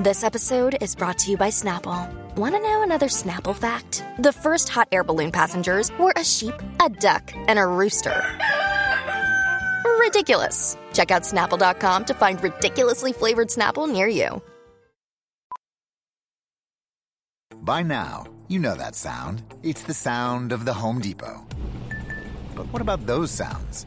This episode is brought to you by Snapple. Want to know another Snapple fact? The first hot air balloon passengers were a sheep, a duck, and a rooster. Ridiculous. Check out snapple.com to find ridiculously flavored Snapple near you. By now, you know that sound. It's the sound of the Home Depot. But what about those sounds?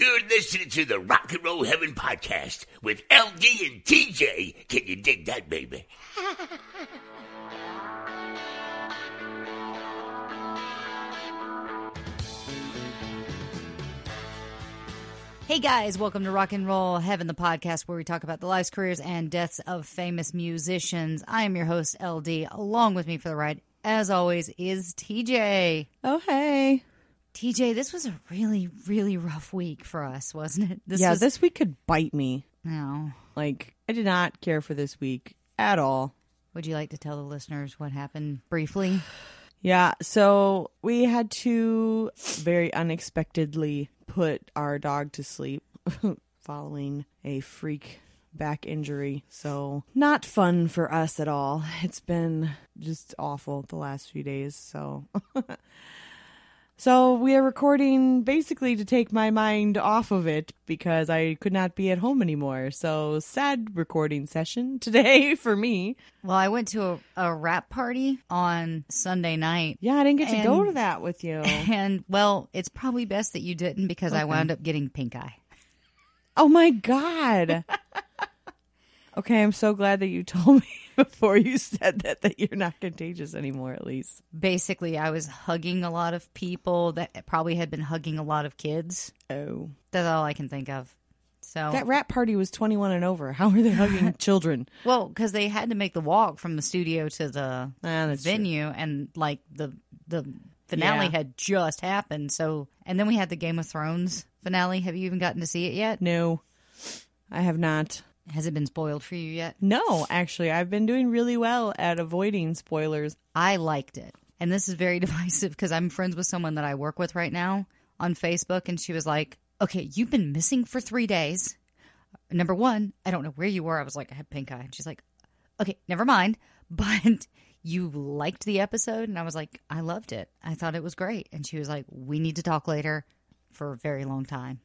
You're listening to the Rock and Roll Heaven podcast with LD and TJ. Can you dig that, baby? Hey guys, welcome to Rock and Roll Heaven, the podcast where we talk about the lives, careers, and deaths of famous musicians. I am your host, LD. Along with me for the ride, as always, is TJ. Oh, hey. TJ, this was a really, really rough week for us, wasn't it? This yeah, was, this week could bite me. No. Like, I did not care for this week at all. Would you like to tell the listeners what happened briefly? Yeah, so we had to very unexpectedly put our dog to sleep following a freak back injury. So, not fun for us at all. It's been just awful the last few days. So, so we are recording basically to take my mind off of it because I could not be at home anymore. So, sad recording session today for me. Well, I went to a, a rap party on Sunday night. Yeah, I didn't get to go to that with you. And, well, it's probably best that you didn't because I wound up getting pink eye. Oh my god. okay, I'm so glad that you told me before you said that that you're not contagious anymore at least. Basically, I was hugging a lot of people that probably had been hugging a lot of kids. Oh. That's all I can think of. So, That rap party was 21 and over. How are they hugging children? well, because they had to make the walk from the studio to the Ah, that's true. venue, and like the the finale Yeah. had just happened. So, and then we had the Game of Thrones finale. Have you even gotten to see it yet? No. I have not. Has it been spoiled for you yet? No, actually, I've been doing really well at avoiding spoilers. I liked it. And this is very divisive because I'm friends with someone that I work with right now on Facebook. And she was like, okay, you've been missing for three days. Number one, I don't know where you were. I was like, I had pink eye. And she's like, okay, never mind. But you liked the episode. And I was like, I loved it. I thought it was great. And she was like, we need to talk later for a very long time.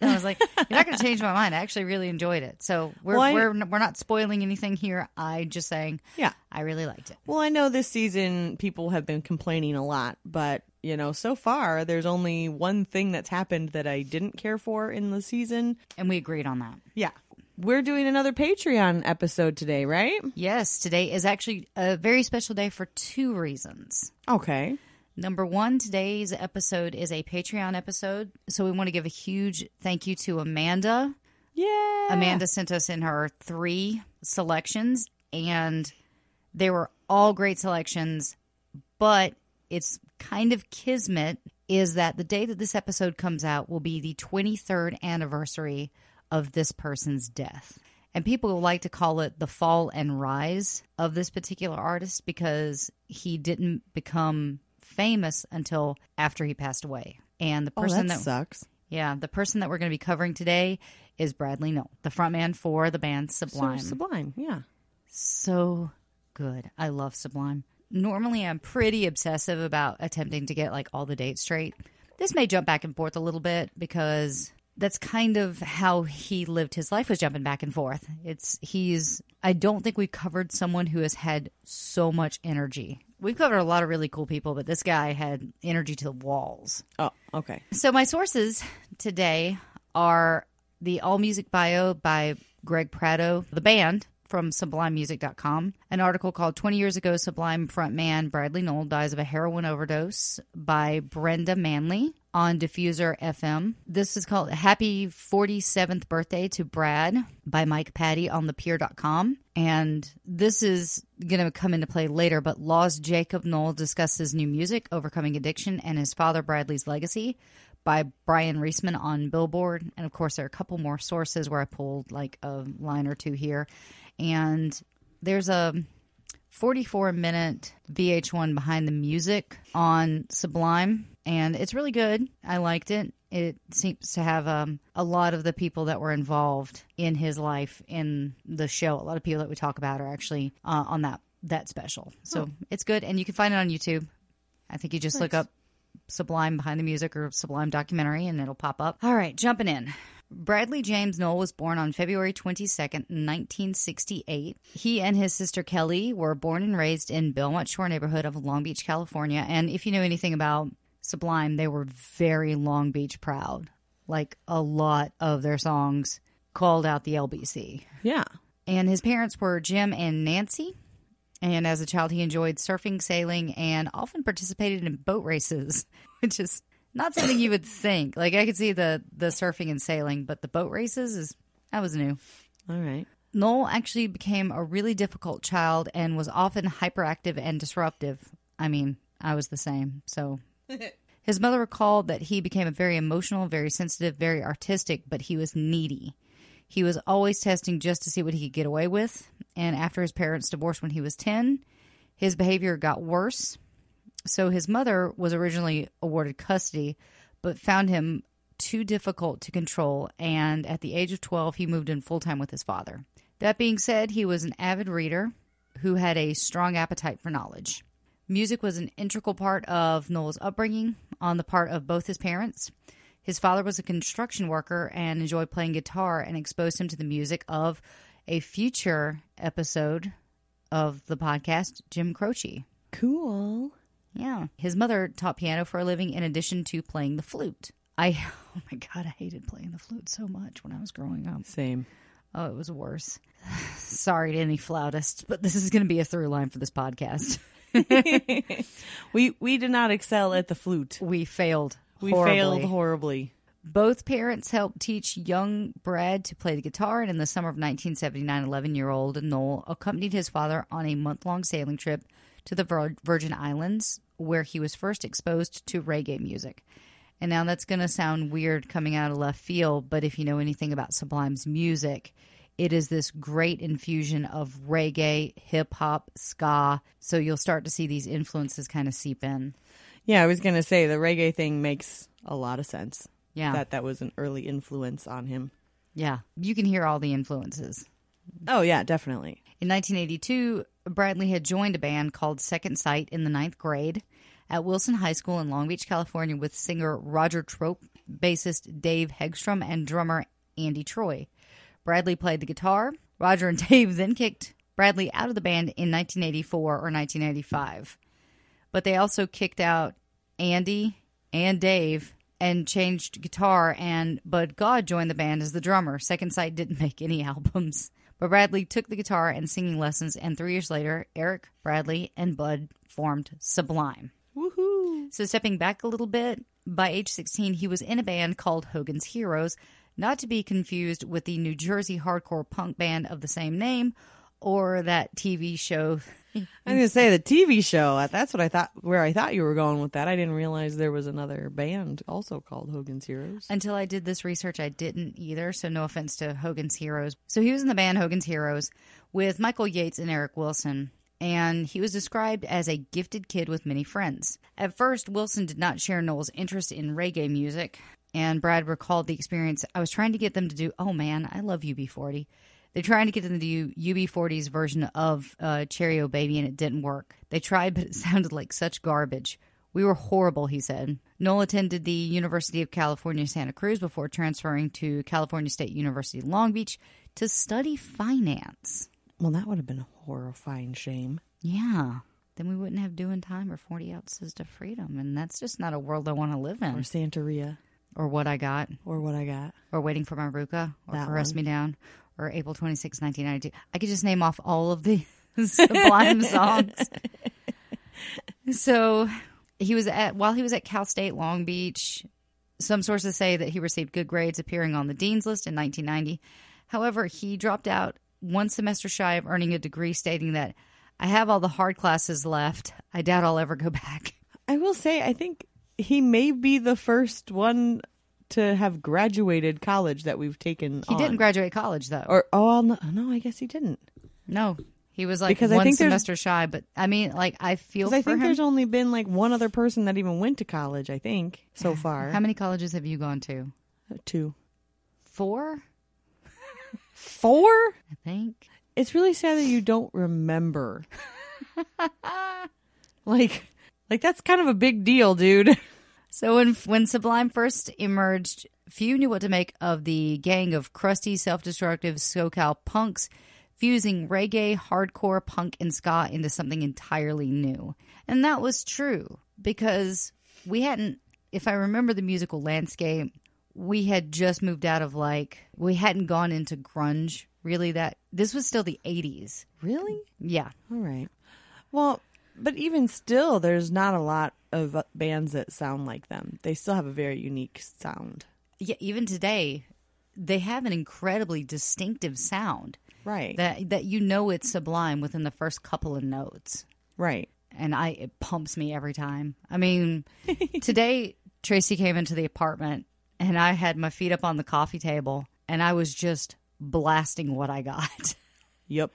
And I was like, you're not going to change my mind. I actually really enjoyed it. So we're, Well, I- we're, we're not spoiling anything here. I just saying, Yeah. I really liked it. Well, I know this season people have been complaining a lot, but you know, so far there's only one thing that's happened that I didn't care for in the season. And we agreed on that. Yeah. We're doing another Patreon episode today, right? Yes, today is actually a very special day for two reasons. Okay. Number one, today's episode is a Patreon episode. So we want to give a huge thank you to Amanda. Yeah. Amanda sent us in her three selections, and they were all great selections. But it's kind of kismet is that the day that this episode comes out will be the 23rd anniversary of this person's death. And people like to call it the fall and rise of this particular artist because he didn't become famous until after he passed away. And the Oh, person that that sucks. yeah, the person that we're going to be covering today is Bradley Nowell, the frontman for the band So Sublime. sublime. Yeah. so good. I love Sublime. Normally, I'm pretty obsessive about attempting to get like all the dates straight. This may jump back and forth a little bit because that's kind of how he lived his life was jumping back and forth. It's he's I don't think we've covered someone who has had so much energy. We've covered a lot of really cool people, but this guy had energy to the walls. Oh, okay. So my sources today are the All Music Bio by Greg Prato, the band from sublimemusic.com, an article called 20 Years Ago Sublime Frontman Bradley Nowell Dies of a Heroin Overdose by Brenda Manley, on Diffuser FM. This is called Happy 47th Birthday to Brad by Mike Patty on thepier.com. And this is going to come into play later, but Law's Jakob Nowell discusses new music, overcoming addiction, and his father Bradley's legacy by Brian Reisman on Billboard. And of course, there are a couple more sources where I pulled like a line or two here. And there's a 44 minute VH1 behind the music on Sublime, and it's really good. I liked it. It seems to have um, a lot of the people that were involved in his life in the show. A lot of people that we talk about are actually uh, on that that special. So it's good, and you can find it on YouTube. I think you just look up Sublime behind the music or Sublime documentary, and it'll pop up. All right, jumping in. Bradley James Nowell was born on February 22nd, 1968. He and his sister Kelly were born and raised in Belmont Shore neighborhood of Long Beach, California. And if you know anything about Sublime, they were very Long Beach proud. Like a lot of their songs called out the LBC. Yeah. And his parents were Jim and Nancy. And as a child, he enjoyed surfing, sailing, and often participated in boat races, which is not something you would think. Like I could see the the surfing and sailing, but the boat races is that was new. All right. Nowell actually became a really difficult child and was often hyperactive and disruptive. I mean, I was the same. So his mother recalled that he became very emotional, very sensitive, very artistic, but he was needy. He was always testing just to see what he could get away with. And after his parents divorced when he was 10, his behavior got worse. So his mother was originally awarded custody, but found him too difficult to control. And at the age of 12, he moved in full time with his father. That being said, he was an avid reader who had a strong appetite for knowledge. Music was an integral part of Nowell's upbringing on the part of both his parents. His father was a construction worker and enjoyed playing guitar and exposed him to the music of a future episode of the podcast, Jim Croce. Cool. Yeah. His mother taught piano for a living in addition to playing the flute. I, oh my God, I hated playing the flute so much when I was growing up. Same. Oh, it was worse. Sorry to any flautists, but this is going to be a through line for this podcast. We we did not excel at the flute. We failed. We horribly. failed horribly. Both parents helped teach young Brad to play the guitar, and in the summer of 1979, 11 year old Nowell accompanied his father on a month long sailing trip to the Virgin Islands, where he was first exposed to reggae music. And now that's going to sound weird coming out of left field, but if you know anything about Sublime's music, it is this great infusion of reggae, hip hop, ska. So you'll start to see these influences kind of seep in. Yeah, I was gonna say the reggae thing makes a lot of sense. Yeah. That that was an early influence on him. Yeah. You can hear all the influences. Oh yeah, definitely. In 1982, Bradley had joined a band called Second Sight in the ninth grade at Wilson High School in Long Beach, California, with singer Roger Trope, bassist Dave Hegstrom, and drummer Andy Troy. Bradley played the guitar. Roger and Dave then kicked Bradley out of the band in 1984 or 1985. But they also kicked out Andy and Dave and changed guitar and Bud Gaugh joined the band as the drummer. Second Sight didn't make any albums. But Bradley took the guitar and singing lessons and 3 years later Eric, Bradley and Bud formed Sublime. Woohoo! So stepping back a little bit, by age 16 he was in a band called Hogan's Heroes, not to be confused with the New Jersey hardcore punk band of the same name or that TV show I'm gonna say the TV show. That's what I thought. Where I thought you were going with that. I didn't realize there was another band also called Hogan's Heroes. Until I did this research, I didn't either. So, no offense to Hogan's Heroes. So, he was in the band Hogan's Heroes with Michael Yates and Eric Wilson. And he was described as a gifted kid with many friends. At first, Wilson did not share Nowell's interest in reggae music. And Brad recalled the experience. I was trying to get them to do, oh man, I love UB40. They're trying to get them to do UB40's version of uh, Cherry O Baby, and it didn't work. They tried, but it sounded like such garbage. We were horrible, he said. Nowell attended the University of California, Santa Cruz before transferring to California State University, Long Beach to study finance. Well, that would have been a horrifying shame. Yeah. Then we wouldn't have doing time or 40 ounces to freedom. And that's just not a world I want to live in. Or. Santeria, Or what I got. or what I got. Or waiting for my Ruca. Or That caress one. me down. Or April 26, 1992. I could just name off all of the Sublime songs. So he was at while he was at Cal State Long Beach, Some sources say that he received good grades appearing on the Dean's List in 1990. However, he dropped out one semester shy of earning a degree, stating that I have all the hard classes left. I doubt I'll ever go back. I will say, I think he may be the first one to have graduated college that we've taken. He didn't graduate college, though. Or oh no, no, I guess he didn't. no, he was like Because I one think semester shy. But I mean, like, I feel I think him. there's only been like one other person that even went to college. I think so far. How many colleges have you gone to? Uh, two, Four, four. I think. It's really sad that you don't remember. like, like that's kind of a big deal, dude. So when when Sublime first emerged, few knew what to make of the gang of crusty, self-destructive SoCal punks fusing reggae, hardcore, punk, and ska into something entirely new. And that was true because we hadn't, if I remember the musical landscape, we had just moved out of like we hadn't gone into grunge. Really, that this was still the '80s. Really? Yeah, All right. Well, but even still, there's not a lot of bands that sound like them. They still have a very unique sound. yeah. Even today, they have an incredibly distinctive sound. Right. that that you know it's sublime within the first couple of notes right. and i it pumps me every time i mean today tracy came into the apartment and i had my feet up on the coffee table and i was just blasting what i got Yep.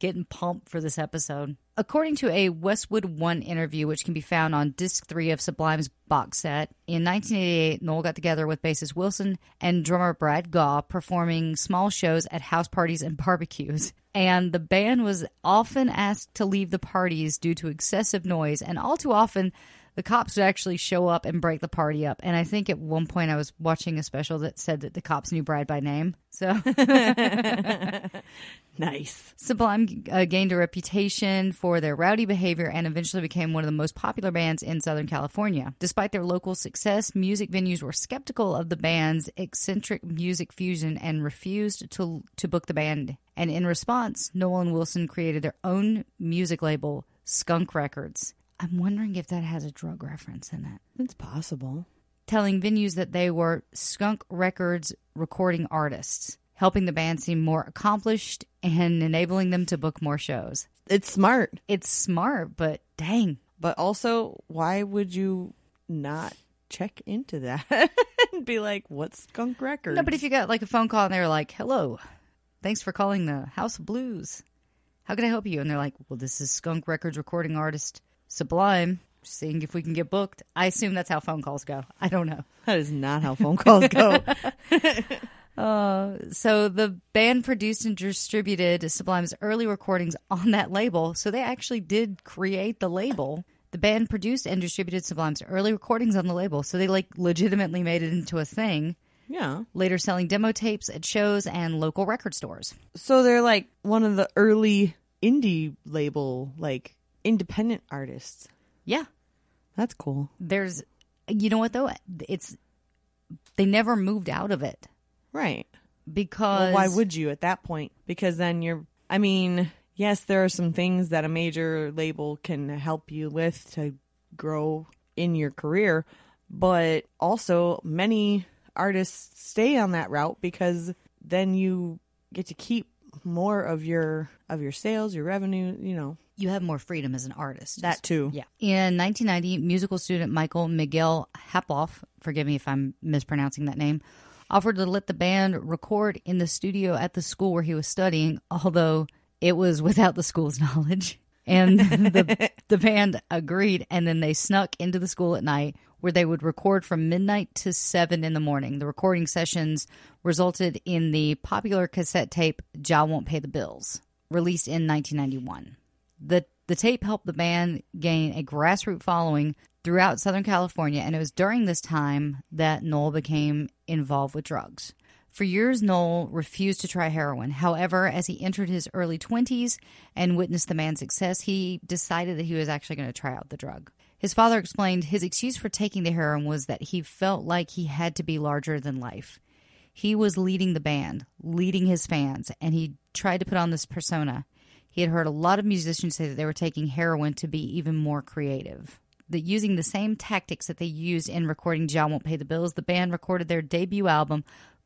getting pumped for this episode according to a westwood one interview which can be found on disc 3 of sublime's box set in 1988 nowell got together with bassist wilson and drummer brad gaugh performing small shows at house parties and barbecues. And the band was often asked to leave the parties due to excessive noise and all too often the cops would actually show up and break the party up and i think at one point i was watching a special that said that the cops knew brad by name so Nice. Sublime uh, gained a reputation for their rowdy behavior and eventually became one of the most popular bands in Southern California. Despite their local success, music venues were skeptical of the band's eccentric music fusion and refused to to book the band. And in response, Nowell and Wilson created their own music label, Skunk Records. I'm wondering if that has a drug reference in it. It's possible. Telling venues that they were Skunk Records recording artists, helping the band seem more accomplished and enabling them to book more shows. It's smart. It's smart, but dang. But also, why would you not check into that and be like, what's Skunk Records? No, but if you got like a phone call and they're like, hello, thanks for calling the House of Blues. How can I help you? And they're like, well, this is Skunk Records recording artist Sublime, seeing if we can get booked. I assume that's how phone calls go. I don't know. that is not how phone calls go. Uh, so the band produced and distributed Sublime's early recordings on that label. So they actually did create the label. The band produced and distributed Sublime's early recordings on the label. So they like legitimately made it into a thing. yeah. Later selling demo tapes at shows and local record stores. So they're like one of the early indie label, like independent artists. Yeah. That's cool. There's you know what though? It's they never moved out of it Right. because Well, why would you at that point? Because then you're, I mean, yes, there are some things that a major label can help you with to grow in your career, but also many artists stay on that route because then you get to keep more of your of your sales, your revenue, you know, you have more freedom as an artist. that too. Yeah. In 1990, musical student Michael Miguel Happoldt, forgive me if I'm mispronouncing that name, offered to let the band record in the studio at the school where he was studying, although it was without the school's knowledge. And the, the band agreed, and then they snuck into the school at night where they would record from midnight to 7 in the morning. The recording sessions resulted in the popular cassette tape Jah Won't Pay the Bills, released in 1991. The the tape helped the band gain a grassroots following throughout Southern California, and it was during this time that Nowell became involved with drugs. For years, Nowell refused to try heroin. However, as he entered his early 20s and witnessed the man's success, he decided that he was actually going to try out the drug. His father explained his excuse for taking the heroin was that he felt like he had to be larger than life. He was leading the band, leading his fans, and he tried to put on this persona. He had heard a lot of musicians say that they were taking heroin to be even more creative. that using the same tactics that they used in recording Jah Won't Pay the Bills, the band recorded their debut album,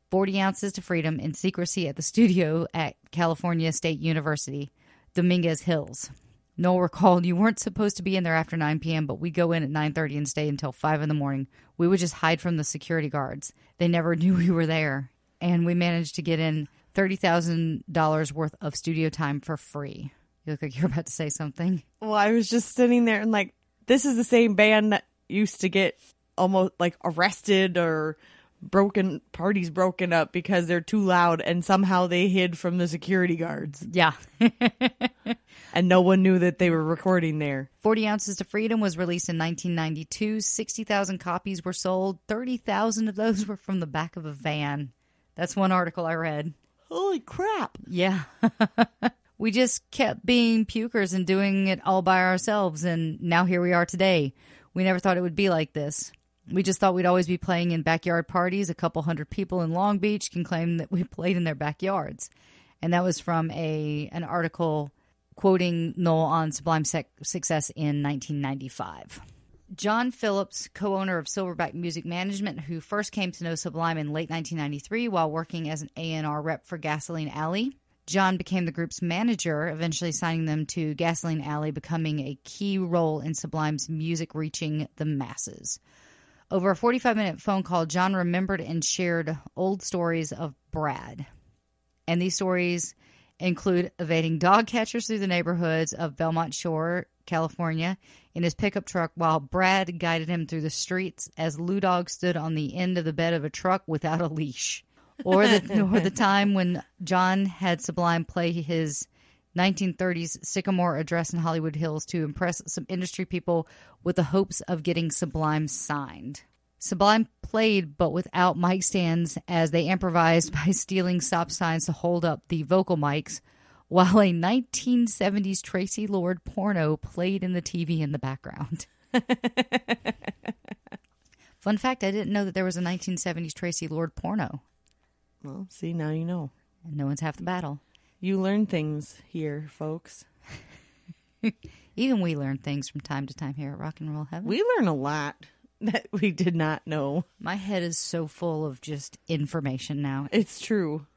40 Ounces to Freedom, in secrecy at the studio at California State University, Dominguez Hills. Nowell recalled, "You weren't supposed to be in there after 9 p.m., but we go in at 9:30 and stay until 5 in the morning. We would just hide from the security guards. They never knew we were there, and we managed to get in thirty thousand dollars worth of studio time for free." You look like you're about to say something. Well, I was just sitting there and like, this is the same band that used to get almost like arrested or broken parties broken up because they're too loud and somehow they hid from the security guards Yeah. and no one knew that they were recording there. 40 Ounces to Freedom was released in 1992. 60,000 copies were sold. 30,000 of those were from the back of a van. That's one article I read. Holy crap. Yeah. we just kept being pukers and doing it all by ourselves. And now here we are today. We never thought it would be like this. We just thought we'd always be playing in backyard parties. A couple hundred people in Long Beach can claim that we played in their backyards. And that was from a an article quoting Nowell on Sublime Success in 1995. John Phillips, co owner of Silverback Music Management, who first came to know Sublime in late 1993 while working as an A&R rep for Gasoline Alley. John became the group's manager, eventually signing them to Gasoline Alley, becoming a key role in Sublime's music reaching the masses. Over a 45 minute phone call, John remembered and shared old stories of Brad. And these stories include evading dog catchers through the neighborhoods of Belmont Shore, California, in his pickup truck while Brad guided him through the streets as Lou Dog stood on the end of the bed of a truck without a leash. Or the, or the time when John had Sublime play his 1930s Sycamore address in Hollywood Hills to impress some industry people with the hopes of getting Sublime signed. Sublime played, but without mic stands, as they improvised by stealing stop signs to hold up the vocal mics, while a 1970s Tracy Lord porno played in the TV in the background. Fun fact I didn't know that there was a 1970s Tracy Lord porno. Well, see, now you know. And no one's half the battle. You learn things here, folks. Even we learn things from time to time here at Rock and Roll Heaven. We learn a lot that we did not know. My head is so full of just information now. It's true.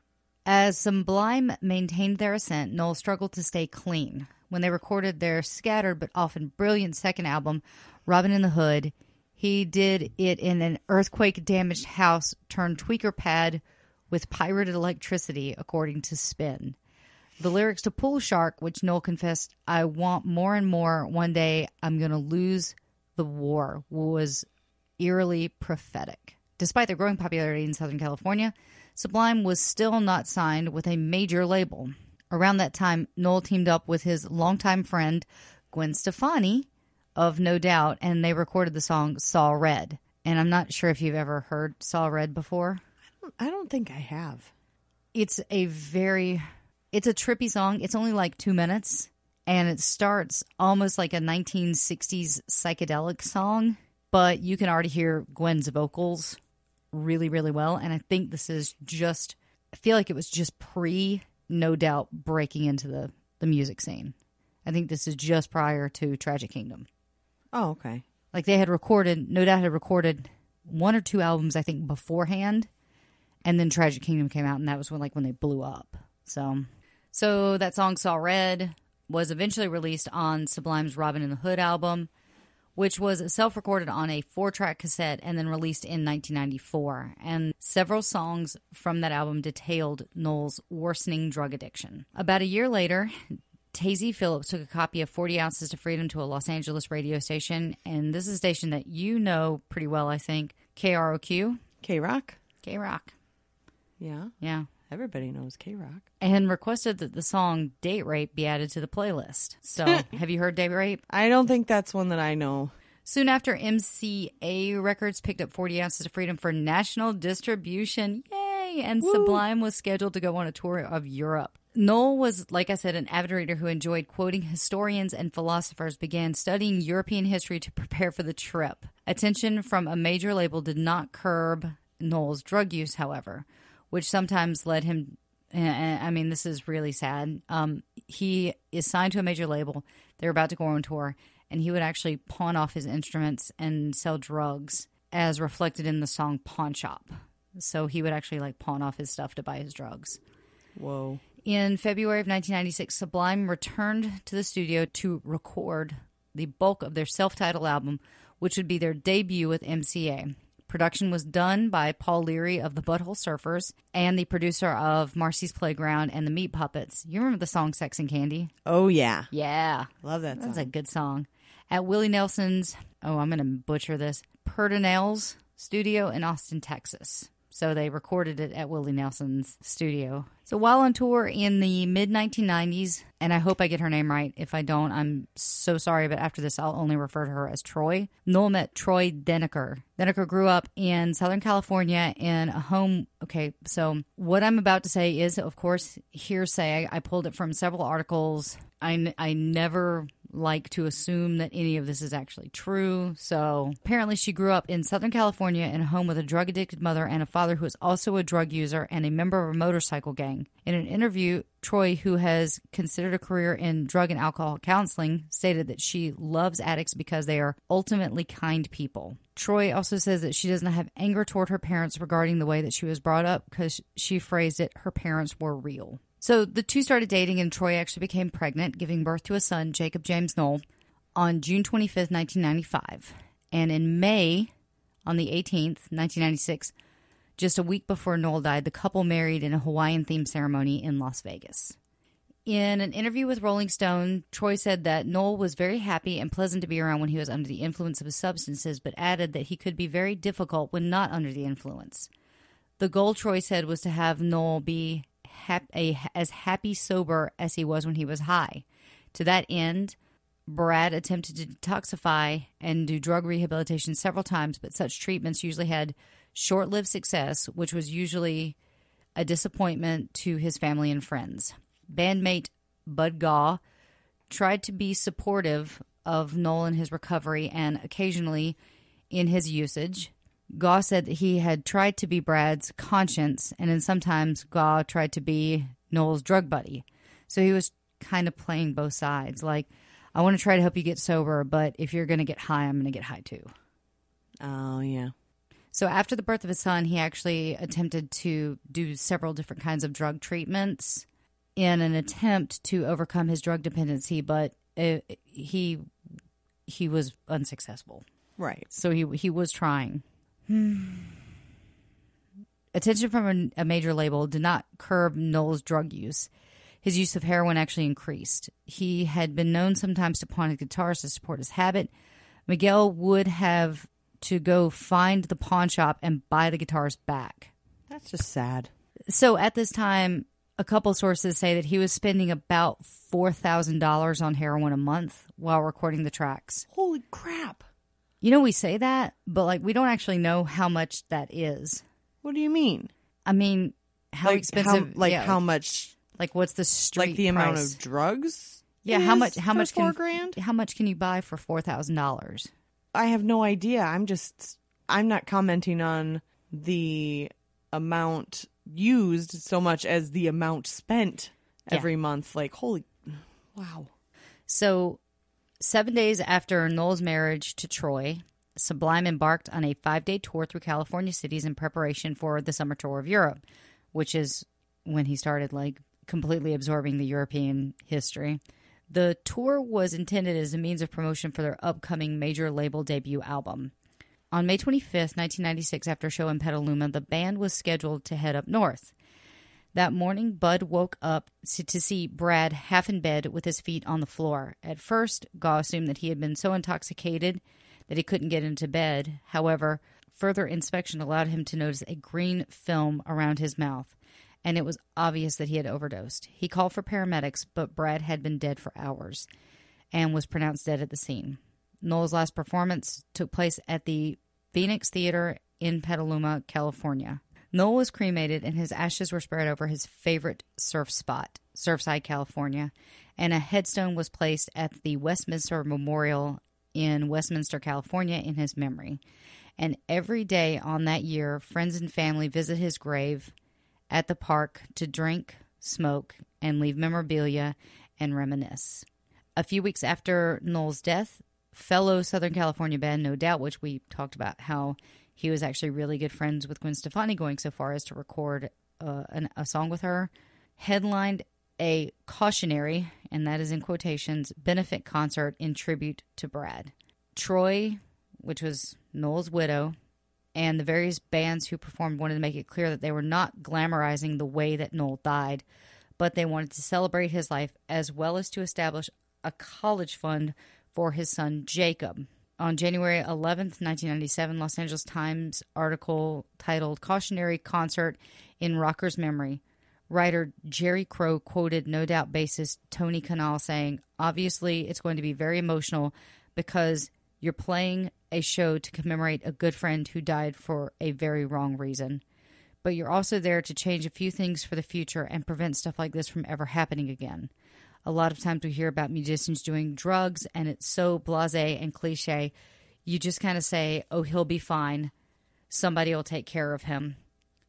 As Sublime maintained their ascent, Nowell struggled to stay clean. When they recorded their scattered but often brilliant second album, Robin in the Hood, he did it in an earthquake damaged house turned tweaker pad with pirated electricity, according to Spin. The lyrics to Pool Shark, which Nowell confessed, I want more and more, one day I'm going to lose the war, was eerily prophetic. Despite their growing popularity in Southern California, Sublime was still not signed with a major label. Around that time, Nowell teamed up with his longtime friend, Gwen Stefani of No Doubt, and they recorded the song Saw Red. And I'm not sure if you've ever heard Saw Red before. I don't think I have. It's a very it's a trippy song. It's only like 2 minutes and it starts almost like a 1960s psychedelic song, but you can already hear Gwen's vocals really really well and I think this is just I feel like it was just pre no doubt breaking into the the music scene. I think this is just prior to Tragic Kingdom. Oh, okay. Like they had recorded, no doubt had recorded one or two albums I think beforehand, and then Tragic Kingdom came out, and that was when like when they blew up. So, so that song "Saw Red" was eventually released on Sublime's Robin in the Hood album, which was self-recorded on a four-track cassette and then released in 1994. And several songs from that album detailed Nowell's worsening drug addiction. About a year later. Tazy Phillips took a copy of 40 Ounces to Freedom to a Los Angeles radio station, and this is a station that you know pretty well, I think. KROQ. K Rock? K Rock. Yeah. Yeah. Everybody knows K Rock. And requested that the song Date Rape be added to the playlist. So, have you heard Date Rape? I don't think that's one that I know. Soon after, MCA Records picked up 40 Ounces of Freedom for national distribution. Yay! And Sublime was scheduled to go on a tour of Europe. Nowell was, like I said, an avid reader who enjoyed quoting historians and philosophers, began studying European history to prepare for the trip. Attention from a major label did not curb Noel's drug use, however, which sometimes led him. I mean, this is really sad. Um, he is signed to a major label. They're about to go on tour, and he would actually pawn off his instruments and sell drugs, as reflected in the song Pawn Shop. So he would actually like pawn off his stuff to buy his drugs. Whoa. In February of 1996, Sublime returned to the studio to record the bulk of their self titled album, which would be their debut with MCA. Production was done by Paul Leary of the Butthole Surfers and the producer of Marcy's Playground and the Meat Puppets. You remember the song Sex and Candy? Oh yeah. Yeah. Love that That's song. a good song. At Willie Nelson's, oh, I'm going to butcher this, Perdinell's studio in Austin, Texas. So they recorded it at Willie Nelson's studio. So while on tour in the mid 1990s, and I hope I get her name right. If I don't, I'm so sorry, but after this, I'll only refer to her as Troy. Nowell met Troy Dendekker. Dendekker grew up in Southern California in a home. Okay, so what I'm about to say is, of course, hearsay. I, I pulled it from several articles. I, I never like to assume that any of this is actually true. So apparently, she grew up in Southern California in a home with a drug addicted mother and a father who is also a drug user and a member of a motorcycle gang. In an interview, Troy, who has considered a career in drug and alcohol counseling, stated that she loves addicts because they are ultimately kind people. Troy also says that she does not have anger toward her parents regarding the way that she was brought up because she phrased it, her parents were real. So the two started dating, and Troy actually became pregnant, giving birth to a son, Jakob James Nowell, on June 25th, 1995. And in May, on the 18th, 1996, just a week before Nowell died, the couple married in a Hawaiian themed ceremony in Las Vegas. In an interview with Rolling Stone, Troy said that Nowell was very happy and pleasant to be around when he was under the influence of his substances, but added that he could be very difficult when not under the influence. The goal, Troy said, was to have Nowell be hap- a, as happy sober as he was when he was high. To that end, Brad attempted to detoxify and do drug rehabilitation several times, but such treatments usually had short lived success, which was usually a disappointment to his family and friends. Bandmate Bud Gaugh tried to be supportive of Nowell in his recovery and occasionally in his usage. Gaugh said that he had tried to be Brad's conscience, and then sometimes Gaugh tried to be Nowell's drug buddy. So he was kind of playing both sides. Like, I want to try to help you get sober, but if you're going to get high, I'm going to get high too. Oh yeah. So after the birth of his son, he actually attempted to do several different kinds of drug treatments in an attempt to overcome his drug dependency, but uh he he was unsuccessful. Right. So he he was trying. Hmm. Attention from a, a major label did not curb Nowell's drug use. His use of heroin actually increased. He had been known sometimes to pawn his guitars to support his habit. Miguel would have to go find the pawn shop and buy the guitars back. That's just sad. So at this time, a couple sources say that he was spending about $4,000 on heroin a month while recording the tracks. Holy crap. You know, we say that, but like we don't actually know how much that is. What do you mean? I mean, how like expensive? How, like yeah, how much? Like what's the street? Like the amount price? of drugs? Yeah, how much? How much four can grand? How much can you buy for four thousand dollars? I have no idea. I'm just I'm not commenting on the amount used so much as the amount spent Yeah. every month. Like holy wow. So, seven days after Nowell's marriage to Troy, Sublime embarked on a five day tour through California cities in preparation for the summer tour of Europe, which is when he started like completely absorbing the European history. The tour was intended as a means of promotion for their upcoming major label debut album. On May 25th, 1996, after a show in Petaluma, the band was scheduled to head up north. That morning, Bud woke up to see Brad half in bed with his feet on the floor. At first, Gaugh assumed that he had been so intoxicated that he couldn't get into bed. However, further inspection allowed him to notice a green film around his mouth, and it was obvious that he had overdosed. He called for paramedics, but Brad had been dead for hours and was pronounced dead at the scene. Nowell's last performance took place at the Phoenix Theater in Petaluma, California. Nowell was cremated and his ashes were spread over his favorite surf spot, Surfside, California, and a headstone was placed at the Westminster Memorial in Westminster, California, in his memory. And every day on that year, friends and family visit his grave at the park to drink, smoke, and leave memorabilia and reminisce. A few weeks after Nowell's death, fellow Southern California band No Doubt, which we talked about how he was actually really good friends with Gwen Stefani, going so far as to record uh, an, a song with her, headlined a cautionary, and that is in quotations, benefit concert in tribute to Brad. Troy, which was Nowell's widow, and the various bands who performed wanted to make it clear that they were not glamorizing the way that Nowell died, but they wanted to celebrate his life as well as to establish a college fund for his son Jacob. On January 11th, 1997, Los Angeles Times article titled Cautionary Concert in Rocker's Memory. Writer Jerry Crowe quoted No Doubt bassist Tony Kanal saying, Obviously, it's going to be very emotional because you're playing a show to commemorate a good friend who died for a very wrong reason. But you're also there to change a few things for the future and prevent stuff like this from ever happening again. A lot of times we hear about musicians doing drugs and it's so blase and cliche. You just kind of say, oh, he'll be fine. Somebody will take care of him.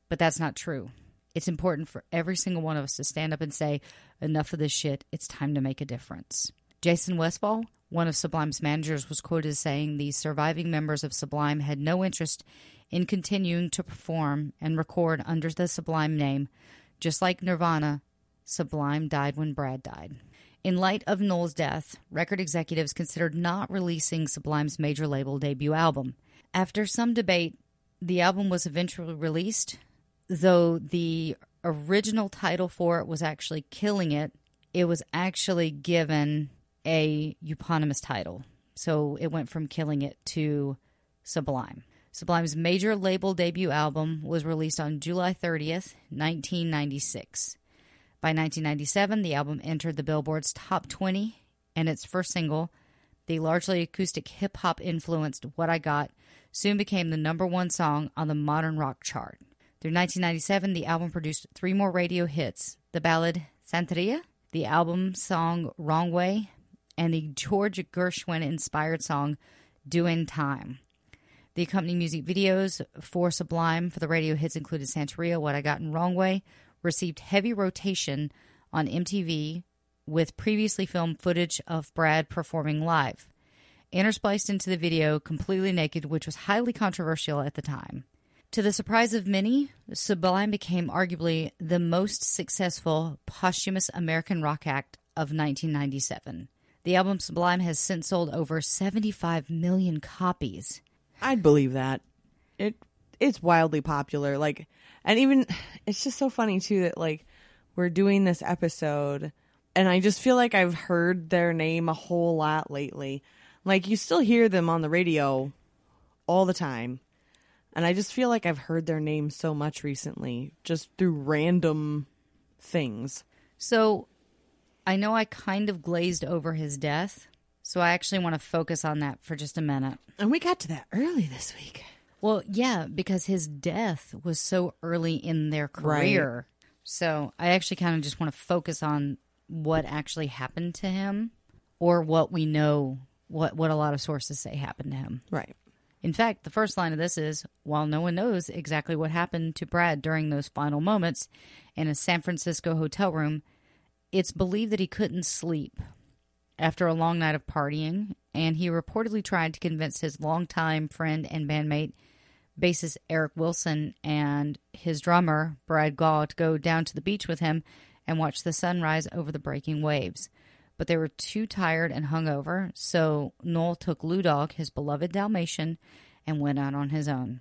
But that's not true. It's important for every single one of us to stand up and say, enough of this shit. It's time to make a difference. Jason Westfall, one of Sublime's managers, was quoted as saying the surviving members of Sublime had no interest in continuing to perform and record under the Sublime name. Just like Nirvana, Sublime died when Brad died. In light of Nowell's death, record executives considered not releasing Sublime's major label debut album. After some debate, the album was eventually released, though the original title for it was actually Killing It. It was actually given a eponymous title. So it went from Killing It to Sublime. Sublime's major label debut album was released on July 30th, 1996. By 1997, the album entered the Billboard's top 20, and its first single, the largely acoustic hip hop influenced What I Got, soon became the number one song on the modern rock chart. Through 1997, the album produced three more radio hits the ballad Santeria, the album song Wrong Way, and the George Gershwin inspired song Doin' Time. The accompanying music videos for Sublime for the radio hits included Santeria, What I Got in Wrong Way, received heavy rotation on MTV with previously filmed footage of Brad performing live. Interspliced into the video completely naked, which was highly controversial at the time. To the surprise of many, Sublime became arguably the most successful posthumous American rock act of 1997. The album Sublime has since sold over 75 million copies. I'd believe that. It it's wildly popular. Like, and even it's just so funny too that like we're doing this episode, and I just feel like I've heard their name a whole lot lately. Like you still hear them on the radio all the time, and I just feel like I've heard their name so much recently, just through random things. So I know I kind of glazed over his death, so I actually want to focus on that for just a minute. And we got to that early this week. Well, yeah, because his death was so early in their career. So I actually kind of just want to focus on what actually happened to him or what we know, what, what a lot of sources say happened to him. Right. In fact, the first line of this is While no one knows exactly what happened to Brad during those final moments in a San Francisco hotel room, it's believed that he couldn't sleep after a long night of partying, and he reportedly tried to convince his longtime friend and bandmate, bassist Eric Wilson, and his drummer, Brad Gaugh, to go down to the beach with him and watch the sunrise over the breaking waves. But they were too tired and hungover, so Nowell took Lou Dog, his beloved Dalmatian, and went out on his own.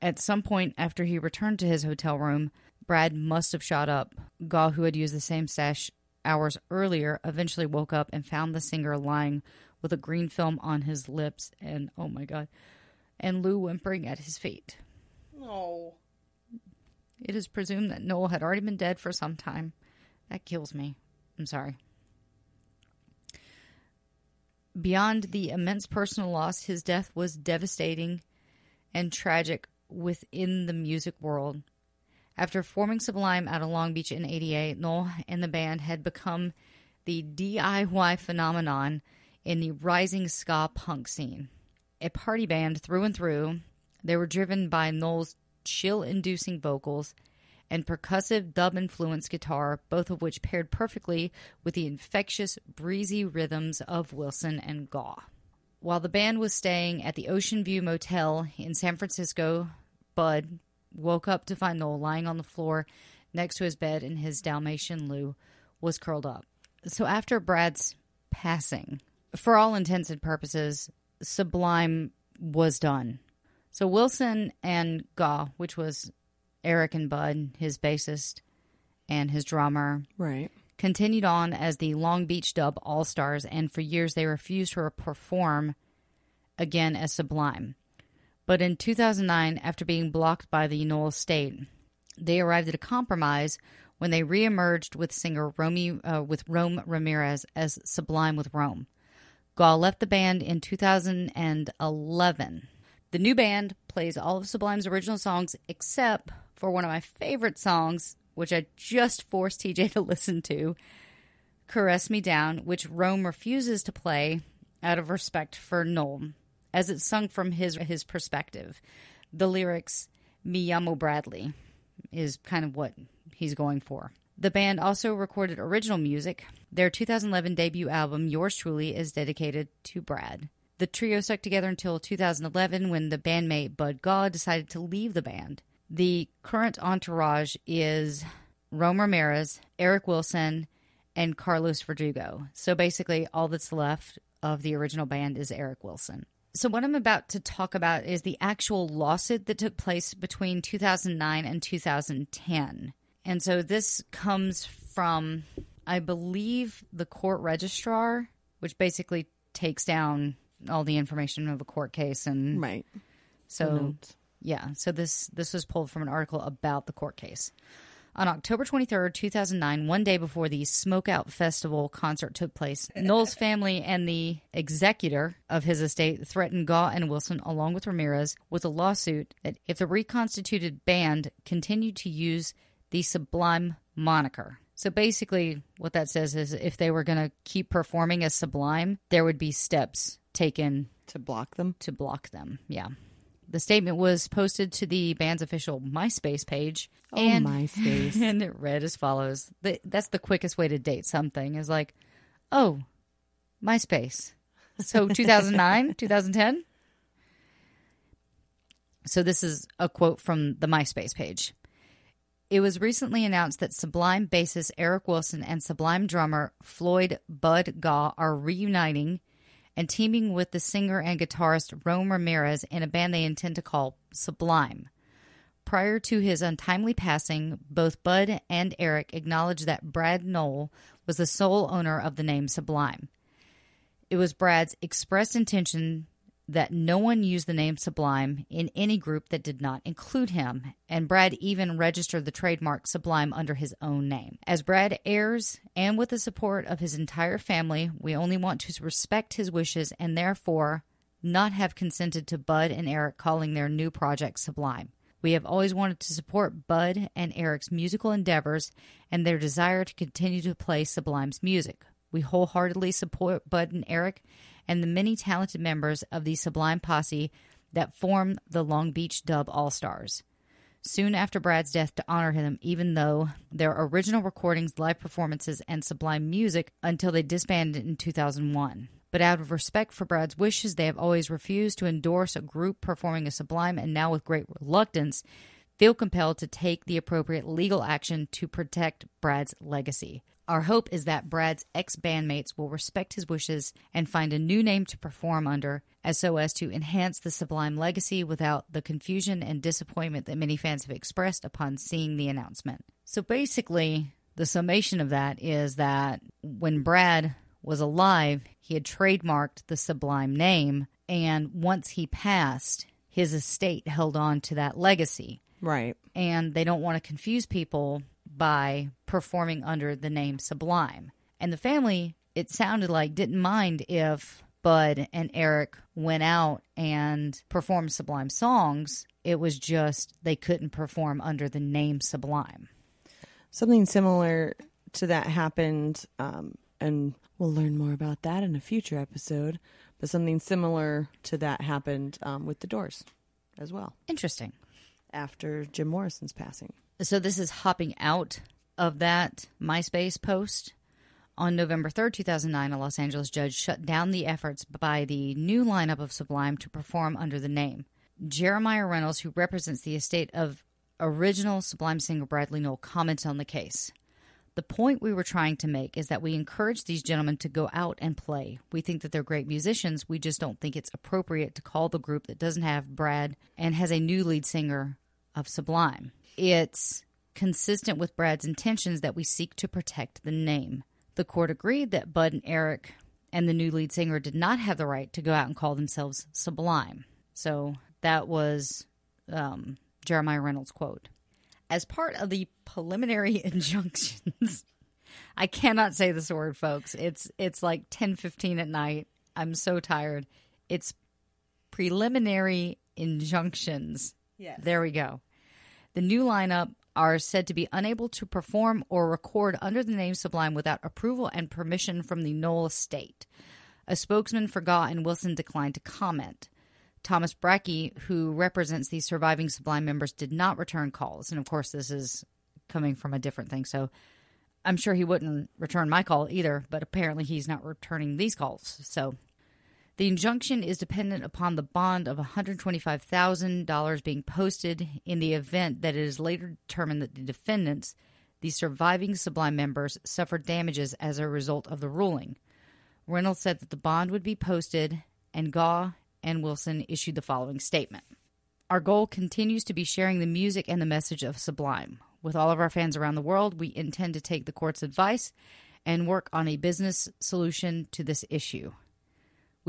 At some point after he returned to his hotel room, Brad must have shot up. Gaugh, who had used the same stash hours earlier, eventually woke up and found the singer lying with a green film on his lips and, oh my God, and Lou whimpering at his feet. No. It is presumed that Nowell had already been dead for some time. That kills me. I'm sorry. Beyond the immense personal loss, his death was devastating and tragic within the music world. After forming Sublime out of Long Beach in 88, Nowell and the band had become the DIY phenomenon in the rising ska punk scene. A party band through and through, they were driven by Nowell's chill inducing vocals and percussive dub influenced guitar, both of which paired perfectly with the infectious, breezy rhythms of Wilson and Gaugh. while the band was staying at the Ocean View Motel in San Francisco, Bud woke up to find Nowell lying on the floor next to his bed and his Dalmatian Lou was curled up. So after Brad's passing, for all intents and purposes, Sublime was done. So Wilson and Gaugh, which was Eric and Bud, his bassist and his drummer, Right. continued on as the Long Beach Dub All Stars, and for years they refused to perform again as Sublime. But in 2009, after being blocked by the Nowell State, they arrived at a compromise when they reemerged with singer Romy, uh, with Rome Ramirez as Sublime with Rome. Gaugh left the band in 2011. The new band plays all of Sublime's original songs except for one of my favorite songs, which I just forced TJ to listen to, Caress Me Down, which Rome refuses to play out of respect for Nowell, as it's sung from his his perspective. The lyrics, Me Llamo Bradley, is kind of what he's going for. The band also recorded original music. Their 2011 debut album, Yours Truly, is dedicated to Brad. The trio stuck together until 2011 when the bandmate Bud Gaugh decided to leave the band. The current entourage is Rome Ramirez, Eric Wilson, and Carlos Verdugo. So basically, all that's left of the original band is Eric Wilson. So, what I'm about to talk about is the actual lawsuit that took place between 2009 and 2010. And so, this comes from, I believe, the court registrar, which basically takes down all the information of a court case. And Right. so, yeah, so this this was pulled from an article about the court case. On October 23rd, 2009, one day before the Smokeout Festival concert took place, Nowell's family and the executor of his estate threatened Gaugh and Wilson, along with Ramirez, with a lawsuit that if the reconstituted band continued to use the Sublime moniker. So basically, what that says is if they were going to keep performing as Sublime, there would be steps taken To block them. to block them. Yeah. The statement was posted to the band's official MySpace page. Oh, and, MySpace. And it read as follows. The, that's the quickest way to date something is like, oh, MySpace. So 2009, 2010? So this is a quote from the MySpace page. It was recently announced that Sublime bassist Eric Wilson and Sublime drummer Floyd Bud Gaugh are reuniting and teaming with the singer and guitarist Rome Ramirez in a band they intend to call Sublime. Prior to his untimely passing, both Bud and Eric acknowledged that Brad Nowell was the sole owner of the name Sublime. It was Brad's expressed intention that no one used the name Sublime in any group that did not include him, and Brad even registered the trademark Sublime under his own name. As Brad heirs, and with the support of his entire family, we only want to respect his wishes and therefore not have consented to Bud and Eric calling their new project Sublime. We have always wanted to support Bud and Eric's musical endeavors and their desire to continue to play Sublime's music. We wholeheartedly support Bud and Eric and the many talented members of the Sublime posse that form the Long Beach Dub All Stars. Soon after Brad's death, to honor him, even though their original recordings, live performances, and Sublime music until they disbanded in 2001. But out of respect for Brad's wishes, they have always refused to endorse a group performing a Sublime and now, with great reluctance, feel compelled to take the appropriate legal action to protect Brad's legacy. Our hope is that Brad's ex bandmates will respect his wishes and find a new name to perform under, as so as to enhance the Sublime legacy without the confusion and disappointment that many fans have expressed upon seeing the announcement. So basically, the summation of that is that when Brad was alive, he had trademarked the Sublime name, and once he passed, his estate held on to that legacy Right. and they don't want to confuse people by performing under the name Sublime. And the family, it sounded like, didn't mind if Bud and Eric went out and performed Sublime songs. It was just they couldn't perform under the name Sublime. Something similar to that happened, um, and we'll learn more about that in a future episode. But something similar to that happened um, with the Doors as well Interesting. after Jim Morrison's passing. So this is hopping out of that MySpace post On November 3rd, 2009, a Los Angeles judge shut down the efforts by the new lineup of Sublime to perform under the name. Jeremiah Reynolds, who represents the estate of original Sublime singer Bradley Nowell, comments on the case. The point we were trying to make is that we encourage these gentlemen to go out and play. We think that they're great musicians. We just don't think it's appropriate to call the group that doesn't have Brad and has a new lead singer of Sublime. It's consistent with Brad's intentions that we seek to protect the name. The court agreed that Bud and Eric and the new lead singer did not have the right to go out and call themselves Sublime. So that was um, Jeremiah Reynolds' quote. As part of the preliminary injunctions, I cannot say this word, folks. It's it's like ten fifteen at night. I'm so tired. It's preliminary injunctions. Yes. There we go. The new lineup are said to be unable to perform or record under the name Sublime without approval and permission from the Nowell estate. A spokesman for Gaugh and Wilson declined to comment. Thomas Brackey, who represents the surviving Sublime members, did not return calls. And of course, this is coming from a different thing. So I'm sure he wouldn't return my call either, but apparently he's not returning these calls. So the injunction is dependent upon the bond of $125,000 being posted in the event that it is later determined that the defendants, the surviving Sublime members, suffered damages as a result of the ruling. Reynolds said that the bond would be posted, and Gaugh and Wilson issued the following statement. Our goal continues to be sharing the music and the message of Sublime. With all of our fans around the world, we intend to take the court's advice and work on a business solution to this issue.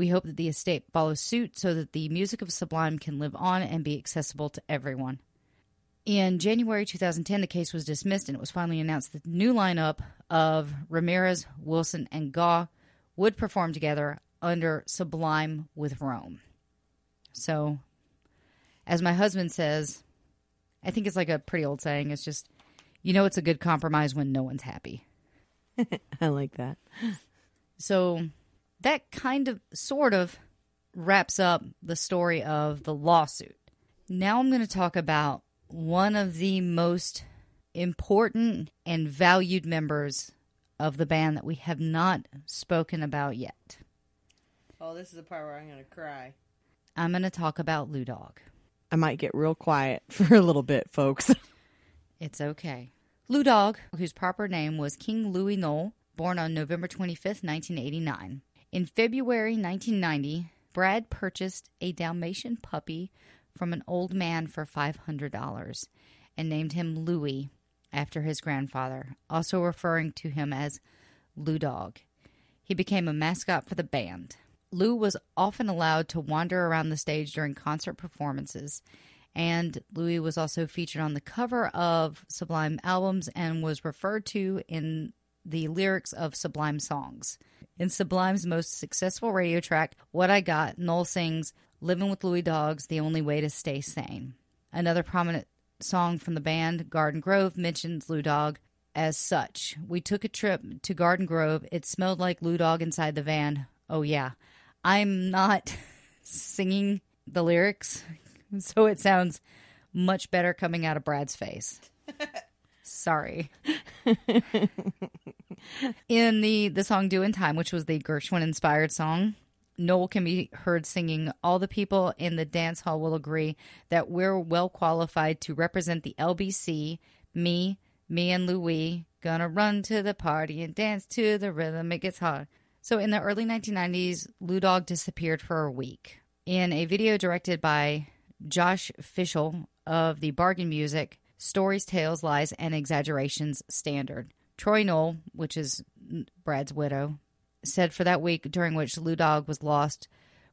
We hope that the estate follows suit so that the music of Sublime can live on and be accessible to everyone. In January 2010, the case was dismissed and it was finally announced that the new lineup of Ramirez, Wilson, and Gaugh would perform together under Sublime with Rome. So, as my husband says, I think it's like a pretty old saying. It's just, you know, it's a good compromise when no one's happy. I like that. So, that kind of, sort of, wraps up the story of the lawsuit. Now, I'm going to talk about one of the most important and valued members of the band that we have not spoken about yet. Oh, this is the part where I'm going to cry. I'm going to talk about Lou Dog. I might get real quiet for a little bit, folks. It's okay. Lou Dog, whose proper name was King Louis Nowell, born on November 25th, 1989. In February 1990, Brad purchased a Dalmatian puppy from an old man for $500 and named him Louis after his grandfather, also referring to him as Lou Dog. He became a mascot for the band. Lou was often allowed to wander around the stage during concert performances, and Louis was also featured on the cover of Sublime albums and was referred to in the lyrics of Sublime songs. In Sublime's most successful radio track, What I Got, Nowell sings, Living with Louis Dogs, the only way to stay sane. Another prominent song from the band, Garden Grove, mentions Lou Dog as such. We took a trip to Garden Grove. It smelled like Lou Dog inside the van. Oh, yeah. I'm not singing the lyrics, so it sounds much better coming out of Brad's face. Sorry. in the the song "Doin' Time," which was the Gershwin inspired song, Nowell can be heard singing. All the people in the dance hall will agree that we're well qualified to represent the LBC. Me, me and Louis gonna run to the party and dance to the rhythm. It gets hot. So in the early 1990s, Lou Dog disappeared for a week. In a video directed by Josh Fischel of the Bargain Music Stories, Tales, Lies, and Exaggerations Standard, Troy Nowell, which is Brad's widow, said for that week during which Lou Dog was lost,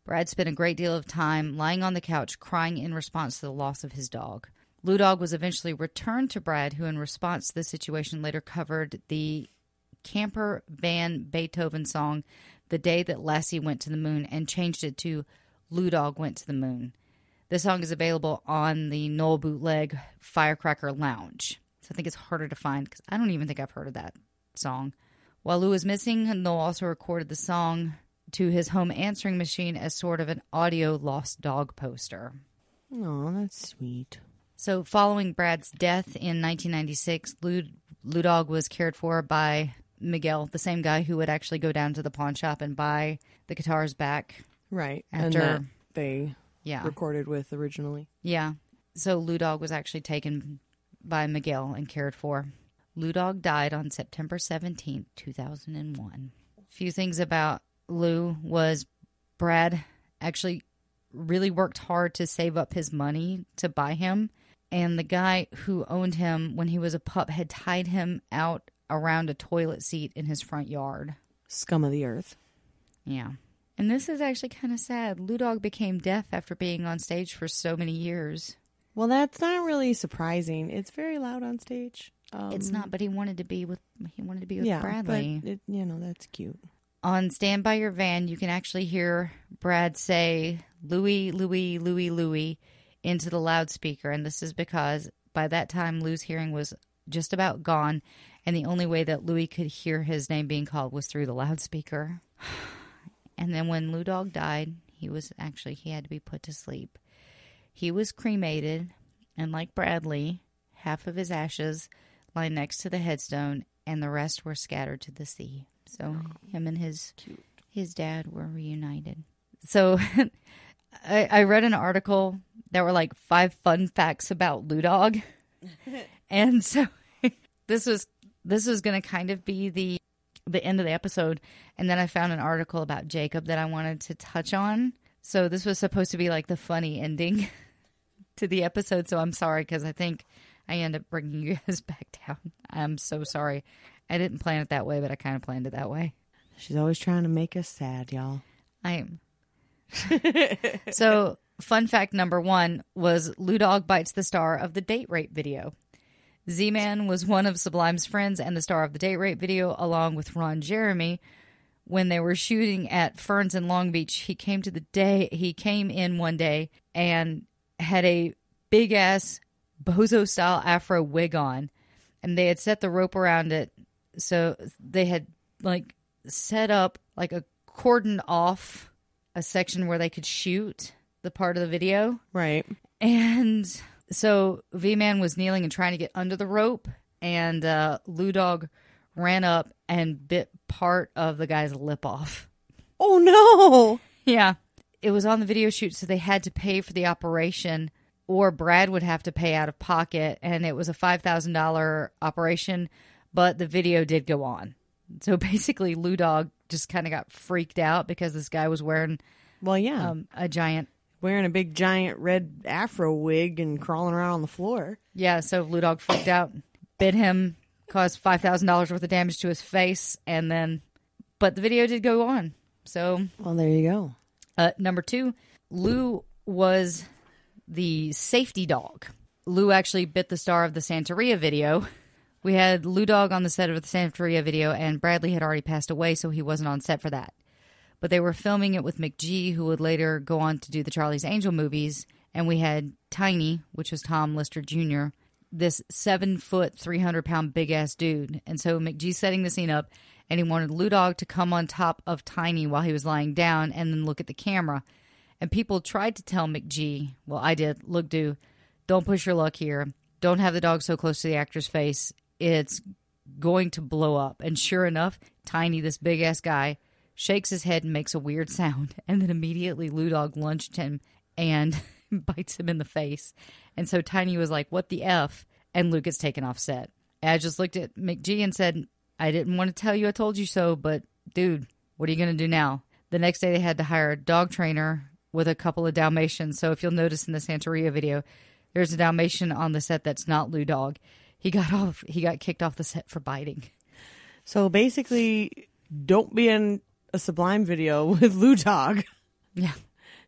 Brad spent a great deal of time lying on the couch crying in response to the loss of his dog. Lou Dog was eventually returned to Brad, who, in response to the situation, later covered the Camper Van Beethoven song, The Day That Lassie Went to the Moon, and changed it to Lou Dog Went to the Moon. The song is available on the Nowell bootleg Firecracker Lounge. So I think it's harder to find because I don't even think I've heard of that song. While Lou was missing, Nowell also recorded the song to his home answering machine as sort of an audio lost dog poster. Oh, that's sweet. So, following Brad's death in 1996, Lou, Lou Dog was cared for by Miguel, the same guy who would actually go down to the pawn shop and buy the guitars back. Right. After- and they Yeah. recorded with originally. Yeah. So Lou Dog was actually taken by Miguel and cared for. Lou Dog died on September 17th, 2001. A few things about Lou was Brad actually really worked hard to save up his money to buy him. And the guy who owned him when he was a pup had tied him out around a toilet seat in his front yard. Scum of the earth. Yeah. And this is actually kind of sad. Lou Dog became deaf after being on stage for so many years. Well, that's not really surprising. It's very loud on stage. Um, It's not, but he wanted to be with he wanted to be with yeah, Bradley. but it, you know that's cute. On Stand by Your Van, you can actually hear Brad say Louie, Louie, Louie, Louie into the loudspeaker, and this is because by that time Lou's hearing was just about gone, and the only way that Louie could hear his name being called was through the loudspeaker. And then when Lou Dog died, he was actually he had to be put to sleep. He was cremated, and like Bradley, half of his ashes lie next to the headstone, and the rest were scattered to the sea. So oh. him and his his dad were reunited. So I, I read an article that were like five fun facts about Lou Dog, and so this was this was going to kind of be the the end of the episode, and then I found an article about Jakob that I wanted to touch on. So this was supposed to be like the funny ending to the episode. So I'm sorry because I think I end up bringing you guys back down. I'm so sorry. I didn't plan it that way, but I kind of planned it that way. She's always trying to make us sad, y'all. I am. so, fun fact number one was Lou Dog bites the star of the date rape video. Z Man was one of Sublime's friends and the star of the date rape video, along with Ron Jeremy. When they were shooting at Ferns in Long Beach, he came to the day he came in one day and had a big ass bozo style afro wig on, and they had set the rope around it, so they had like set up like a cordon off a section where they could shoot the part of the video. Right. And so V Man was kneeling and trying to get under the rope, and uh, Lou Dog ran up and bit part of the guy's lip off. Oh no. Yeah. It was on the video shoot, so they had to pay for the operation, or Brad would have to pay out of pocket. And it was a $5,000 operation, but the video did go on. So basically, Lou Dog just kind of got freaked out because this guy was wearing Well, yeah. um, a giant. Wearing a big giant red afro wig and crawling around on the floor. Yeah, so Lou Dog freaked out, bit him, caused $5,000 worth of damage to his face, and then, but the video did go on. So Well, there you go. Uh, number two, Lou was the safety dog. Lou actually bit the star of the Santeria video. We had Lou Dog on the set of the Santeria video, and Bradley had already passed away, so he wasn't on set for that. But they were filming it with McG, who would later go on to do the Charlie's Angel movies. And we had Tiny, which was Tom Lister Jr., this seven foot, 300 pound big ass dude. And so McG's setting the scene up, and he wanted Lou Dog to come on top of Tiny while he was lying down and then look at the camera. And people tried to tell McG, well, I did, look, dude, don't push your luck here. Don't have the dog so close to the actor's face. It's going to blow up. And sure enough, Tiny, this big ass guy, shakes his head and makes a weird sound. And then immediately Lou Dog lunged him and bites him in the face. And so Tiny was like, What the F? And Lou gets taken off set. I just looked at McG and said, I didn't want to tell you I told you so, but dude, what are you going to do now? The next day they had to hire a dog trainer with a couple of Dalmatians. So if you'll notice in the Santeria video, there's a Dalmatian on the set that's not Lou Dog. He got off. He got kicked off the set for biting. So basically, don't be in a Sublime video with Lou Dog. Yeah,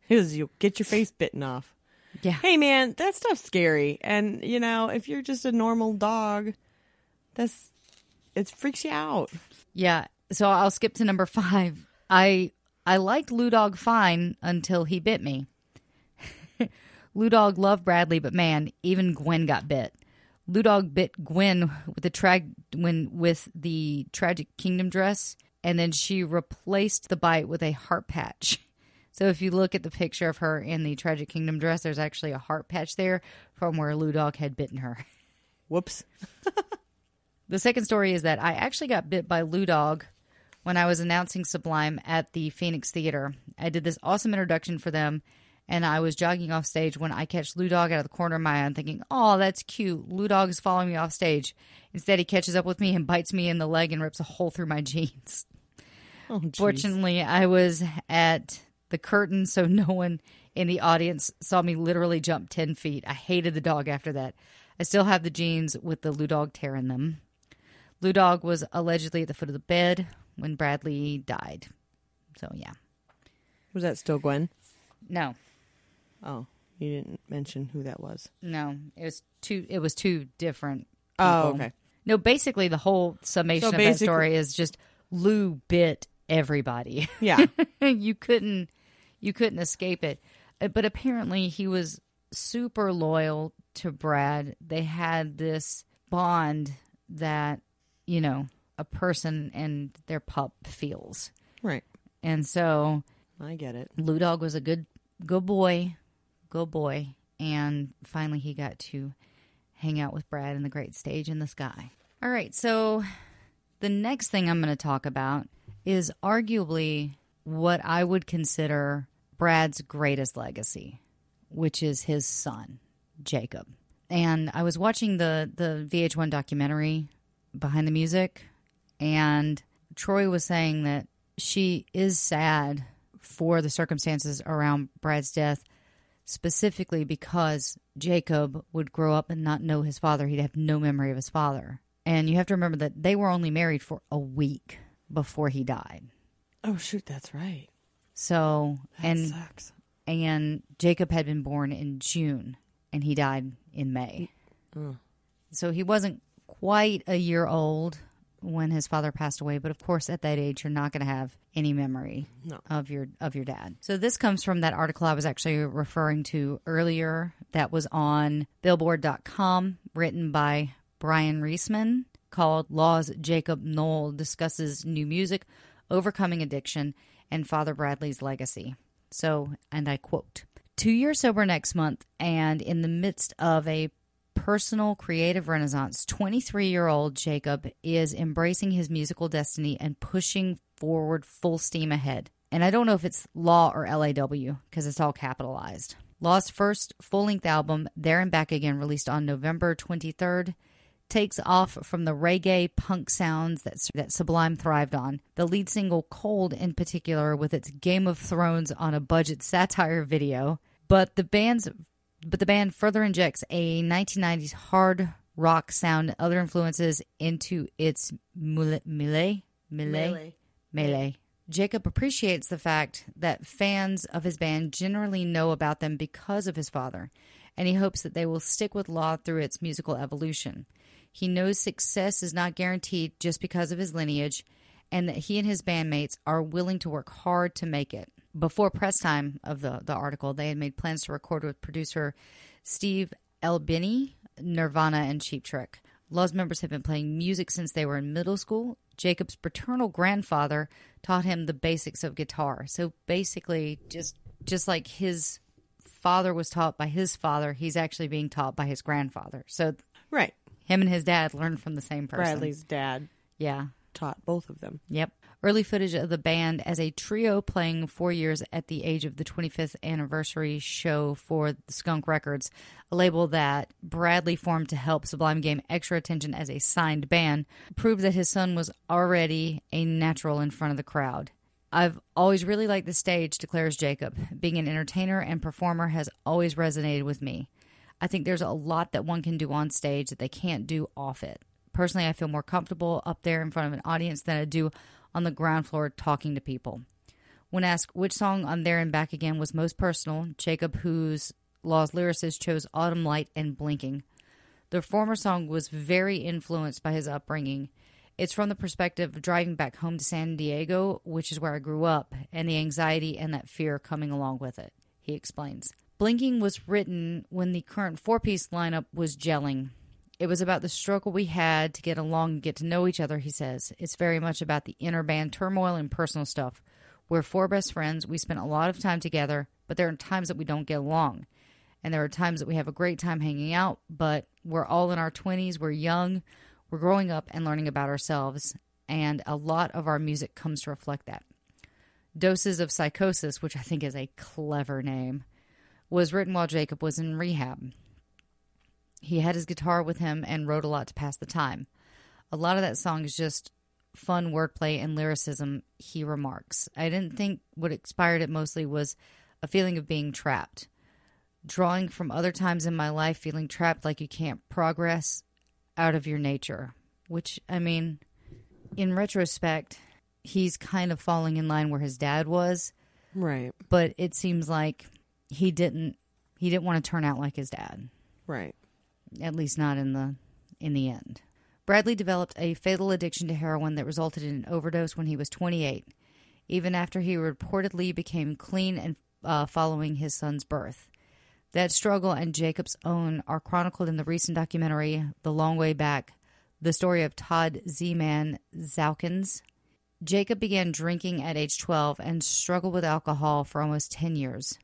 Because you'll get your face bitten off. yeah. Hey man, that stuff's scary. And you know, if you're just a normal dog, that's it freaks you out. Yeah. So I'll skip to number five. I I liked Lou Dog fine until he bit me. Lou Dog loved Bradley, but man, even Gwen got bit. Lou Dog bit Gwen with the trag when with the Tragic Kingdom dress, and then she replaced the bite with a heart patch. So if you look at the picture of her in the Tragic Kingdom dress, there's actually a heart patch there from where Lou Dog had bitten her. Whoops. The second story is that I actually got bit by Lou Dog when I was announcing Sublime at the Phoenix Theater. I did this awesome introduction for them, and I was jogging off stage when I catch Lou Dog out of the corner of my eye and thinking, oh, that's cute. Lou Dog is following me off stage. Instead, he catches up with me and bites me in the leg and rips a hole through my jeans. Oh, geez. Fortunately, I was at the curtain, so no one in the audience saw me literally jump 10 feet. I hated the dog after that. I still have the jeans with the Lou Dog tear in them. Lou Dog was allegedly at the foot of the bed when Bradley died. So, yeah. Was that still Gwen? No, Oh, you didn't mention who that was. no, it was two. It was two different. Oh, okay. No, basically the whole summation So of that story is just Lou bit everybody. Yeah. you couldn't you couldn't escape it. Uh, But apparently he was super loyal to Brad. They had this bond that, you know, a person and their pup feels. right. And so I get it. Lou Dog was a good good boy, good boy, and finally he got to hang out with Brad in the great stage in the sky. All right, so the next thing I'm going to talk about is arguably what I would consider Brad's greatest legacy, which is his son, Jakob. And I was watching the the VH1 documentary behind the music and Troy was saying that she is sad for the circumstances around Brad's death, specifically because Jakob would grow up and not know his father. He'd have no memory of his father. And you have to remember that they were only married for a week before he died. Oh shoot, that's right. So, That and sucks. and Jakob had been born in June and he died in May. Mm. So he wasn't quite a year old when his father passed away, but of course at that age you're not going to have any memory No. of your of your dad. So this comes from that article I was actually referring to earlier that was on billboard.com written by Brian Reisman called Laws Jakob Nowell discusses new music, overcoming addiction, and Father Bradley's legacy. So, and I quote, two years sober next month, and in the midst of a personal creative renaissance, 23 year old Jakob is embracing his musical destiny and pushing forward full steam ahead. And I don't know if it's Law or LAW because it's all capitalized. Law's first full length album, There and Back Again, released on November 23rd, takes off from the reggae punk sounds that, that Sublime thrived on. The lead single, Cold, in particular, with its Game of Thrones on a budget satire video. But the band's but the band further injects a 1990s hard rock sound and other influences into its melee melee melee, melee. Jakob appreciates the fact that fans of his band generally know about them because of his father, and he hopes that they will stick with Law through its musical evolution. He knows success is not guaranteed just because of his lineage, and that he and his bandmates are willing to work hard to make it. Before press time of the, the article, they had made plans to record with producer Steve Albini, Nirvana, and Cheap Trick. Law's members have been playing music since they were in middle school. Jakob's paternal grandfather taught him the basics of guitar. So basically, just just like his father was taught by his father, he's actually being taught by his grandfather. So Right. him and his dad learned from the same person. Bradley's dad Yeah. Taught both of them. Yep. Early footage of the band as a trio playing four years at the age of the 25th anniversary show for Skunk Records, a label that Bradley formed to help Sublime gain extra attention as a signed band, proved that his son was already a natural in front of the crowd. I've always really liked the stage, declares Jakob. Being an entertainer and performer has always resonated with me. I think there's a lot that one can do on stage that they can't do off it. Personally, I feel more comfortable up there in front of an audience than I do on the ground floor talking to people. When asked which song on There and Back Again was most personal, Jakob, whose Law's lyricist, chose Autumn Light and Blinking. The former song was very influenced by his upbringing. It's from the perspective of driving back home to San Diego, which is where I grew up, and the anxiety and that fear coming along with it, he explains. Blinking was written when the current four piece lineup was gelling. It was about the struggle we had to get along and get to know each other, he says. It's very much about the inner band turmoil and personal stuff. We're four best friends. We spent a lot of time together, but there are times that we don't get along. And there are times that we have a great time hanging out, but we're all in our 20s. We're young. We're growing up and learning about ourselves, and a lot of our music comes to reflect that. Doses of Psychosis, which I think is a clever name, was written while Jakob was in rehab. He had his guitar with him and wrote a lot to pass the time. A lot of that song is just fun wordplay and lyricism, he remarks. I didn't think what inspired it mostly was a feeling of being trapped. Drawing from other times in my life, feeling trapped like you can't progress out of your nature. Which, I mean, in retrospect, he's kind of falling in line where his dad was, Right. but it seems like he didn't he didn't want to turn out like his dad Right. At least not in the in the end. Bradley developed a fatal addiction to heroin that resulted in an overdose when he was 28, even after he reportedly became clean and uh, following his son's birth. That struggle and Jakob's own are chronicled in the recent documentary The Long Way Back, the story of Todd Z-Man Zawkins. Jacob began drinking at age 12 and struggled with alcohol for almost 10 years.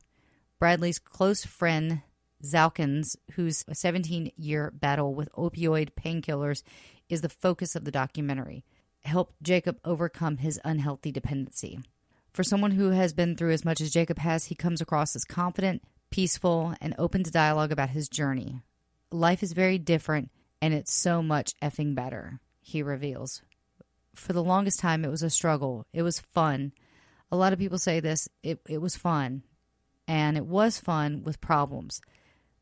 Bradley's close friend Zawkins, whose 17 year battle with opioid painkillers is the focus of the documentary, helped Jakob overcome his unhealthy dependency. For someone who has been through as much as Jakob has, he comes across as confident, peaceful, and open to dialogue about his journey. Life is very different, and it's so much effing better, he reveals. For the longest time, it was a struggle. It was fun. A lot of people say this it, it was fun, and it was fun with problems.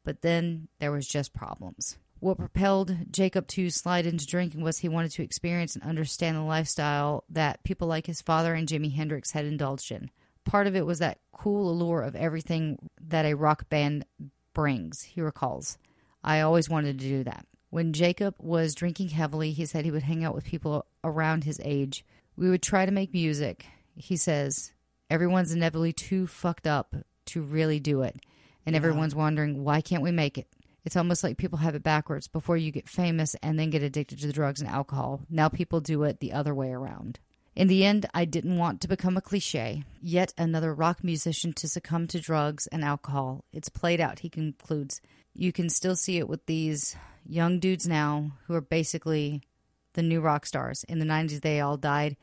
But then there was just problems. What propelled Jakob to slide into drinking was he wanted to experience and understand the lifestyle that people like his father and Jimi Hendrix had indulged in. Part of it was that cool allure of everything that a rock band brings, he recalls. I always wanted to do that. When Jakob was drinking heavily, he said he would hang out with people around his age. We would try to make music. He says, everyone's inevitably too fucked up to really do it. And everyone's wondering, why can't we make it? It's almost like people have it backwards. Before you get famous and then get addicted to the drugs and alcohol, now people do it the other way around. In the end, I didn't want to become a cliche, yet another rock musician to succumb to drugs and alcohol. It's played out, he concludes. You can still see it with these young dudes now who are basically the new rock stars. In the 90s, they all died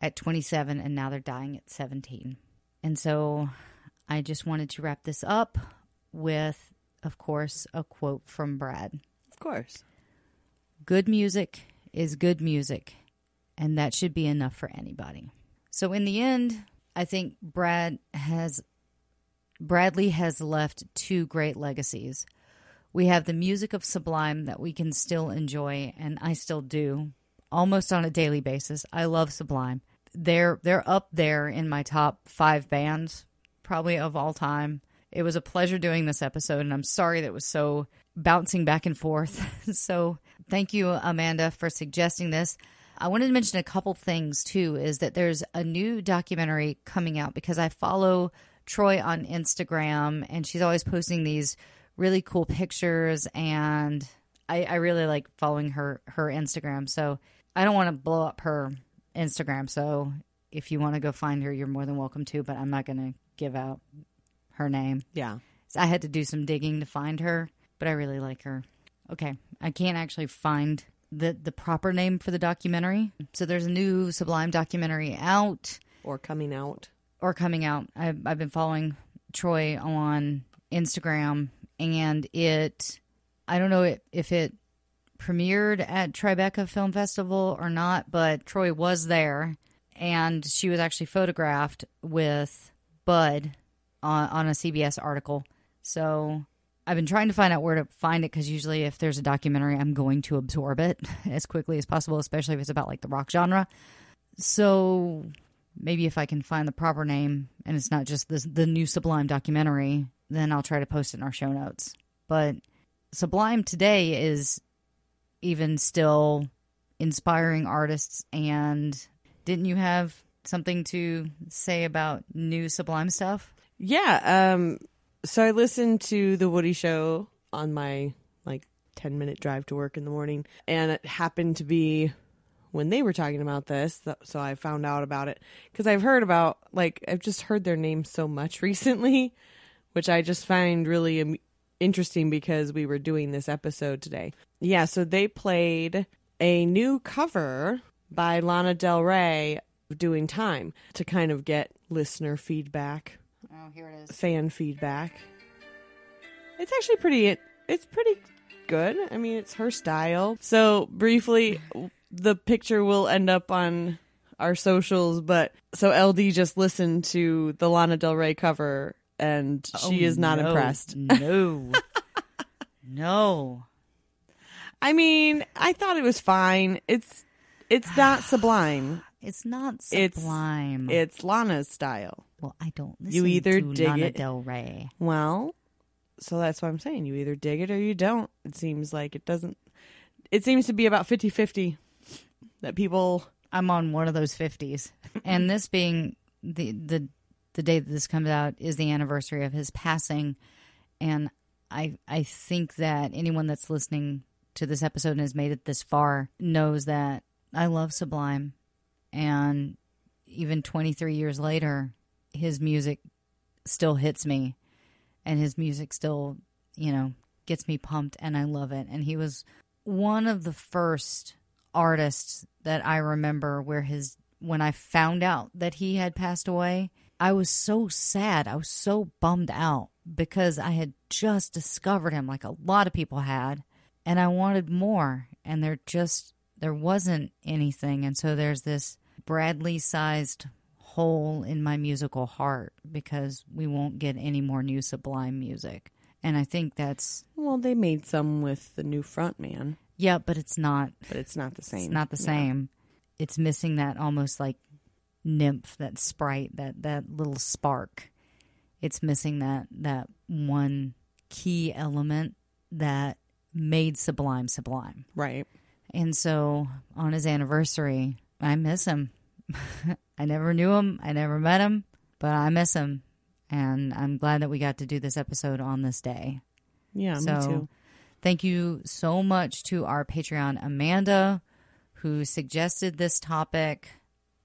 at 27, and now they're dying at 17. And so I just wanted to wrap this up with, of course, a quote from Brad Of course. Good music is good music, and that should be enough for anybody. So, in the end, I think Brad has Bradley has left two great legacies. We have the music of Sublime that we can still enjoy, and I still do almost on a daily basis. I love Sublime. They're they're up there in my top five bands, probably of all time. It was a pleasure doing this episode, and I'm sorry that was so bouncing back and forth. so thank you, Amanda, for suggesting this. I wanted to mention a couple things too. Is that there's a new documentary coming out because I follow Troy on Instagram, and she's always posting these really cool pictures, and I, I really like following her her Instagram. So I don't want to blow up her Instagram. So if you want to go find her, you're more than welcome to. But I'm not going to give out her name. Yeah. So I had to do some digging to find her, but I really like her. Okay, I can't actually find the the proper name for the documentary. So there's a new Sublime documentary out Or coming out. or coming out. I've I've been following Troy on Instagram, and it I don't know if, if it premiered at Tribeca Film Festival or not, but Troy was there, and she was actually photographed with Bud on, on a CBS article. So I've been trying to find out where to find it because usually if there's a documentary, I'm going to absorb it as quickly as possible, especially if it's about like the rock genre. So maybe if I can find the proper name and it's not just this, the new Sublime documentary, then I'll try to post it in our show notes. But Sublime today is even still inspiring artists. And didn't you have something to say about new Sublime stuff? Yeah. Um. So I listened to the Woody Show on my like ten minute drive to work in the morning, and it happened to be when they were talking about this. So I found out about it because I've heard about like I've just heard their name so much recently, which I just find really interesting because we were doing this episode today. Yeah. So they played a new cover by Lana Del Rey doing time to kind of get listener feedback, Oh, here it is. fan feedback. It's actually pretty it's pretty good. I mean, it's her style. So, briefly, the picture will end up on our socials, but so LD just listened to the Lana Del Rey cover and oh, she is not Oh, no. impressed. No. no. I mean, I thought it was fine. It's it's not sublime. It's not It's- sublime. It's Lana's style. Well, I don't listen You either to dig Lana it- Del Rey. Well, so that's what I'm saying. You either dig it or you don't. It seems like it doesn't. It seems to be about 50 50 that people. I'm on one of those 50s. and this being the the the day that this comes out is the anniversary of his passing and I I think that anyone that's listening to this episode and has made it this far knows that I love Sublime and even 23 years later his music still hits me and his music still, you know, gets me pumped and I love it. And he was one of the first artists that I remember where his when I found out that he had passed away, I was so sad. I was so bummed out because I had just discovered him like a lot of people had and I wanted more. And there just there wasn't anything. And so there's this Bradley sized hole in my musical heart because we won't get any more new sublime music. And I think that's Well, they made some with the new front man, yeah, but it's not but it's not the same. It's not the Yeah. same. It's missing that almost like nymph, that sprite, that that little spark. It's missing that that one key element that made Sublime Sublime. Right. And so on his anniversary, I miss him. I never knew him, I never met him, but I miss him. And I'm glad that we got to do this episode on this day. Yeah, So, me too. Thank you so much to our Patreon, Amanda, who suggested this topic.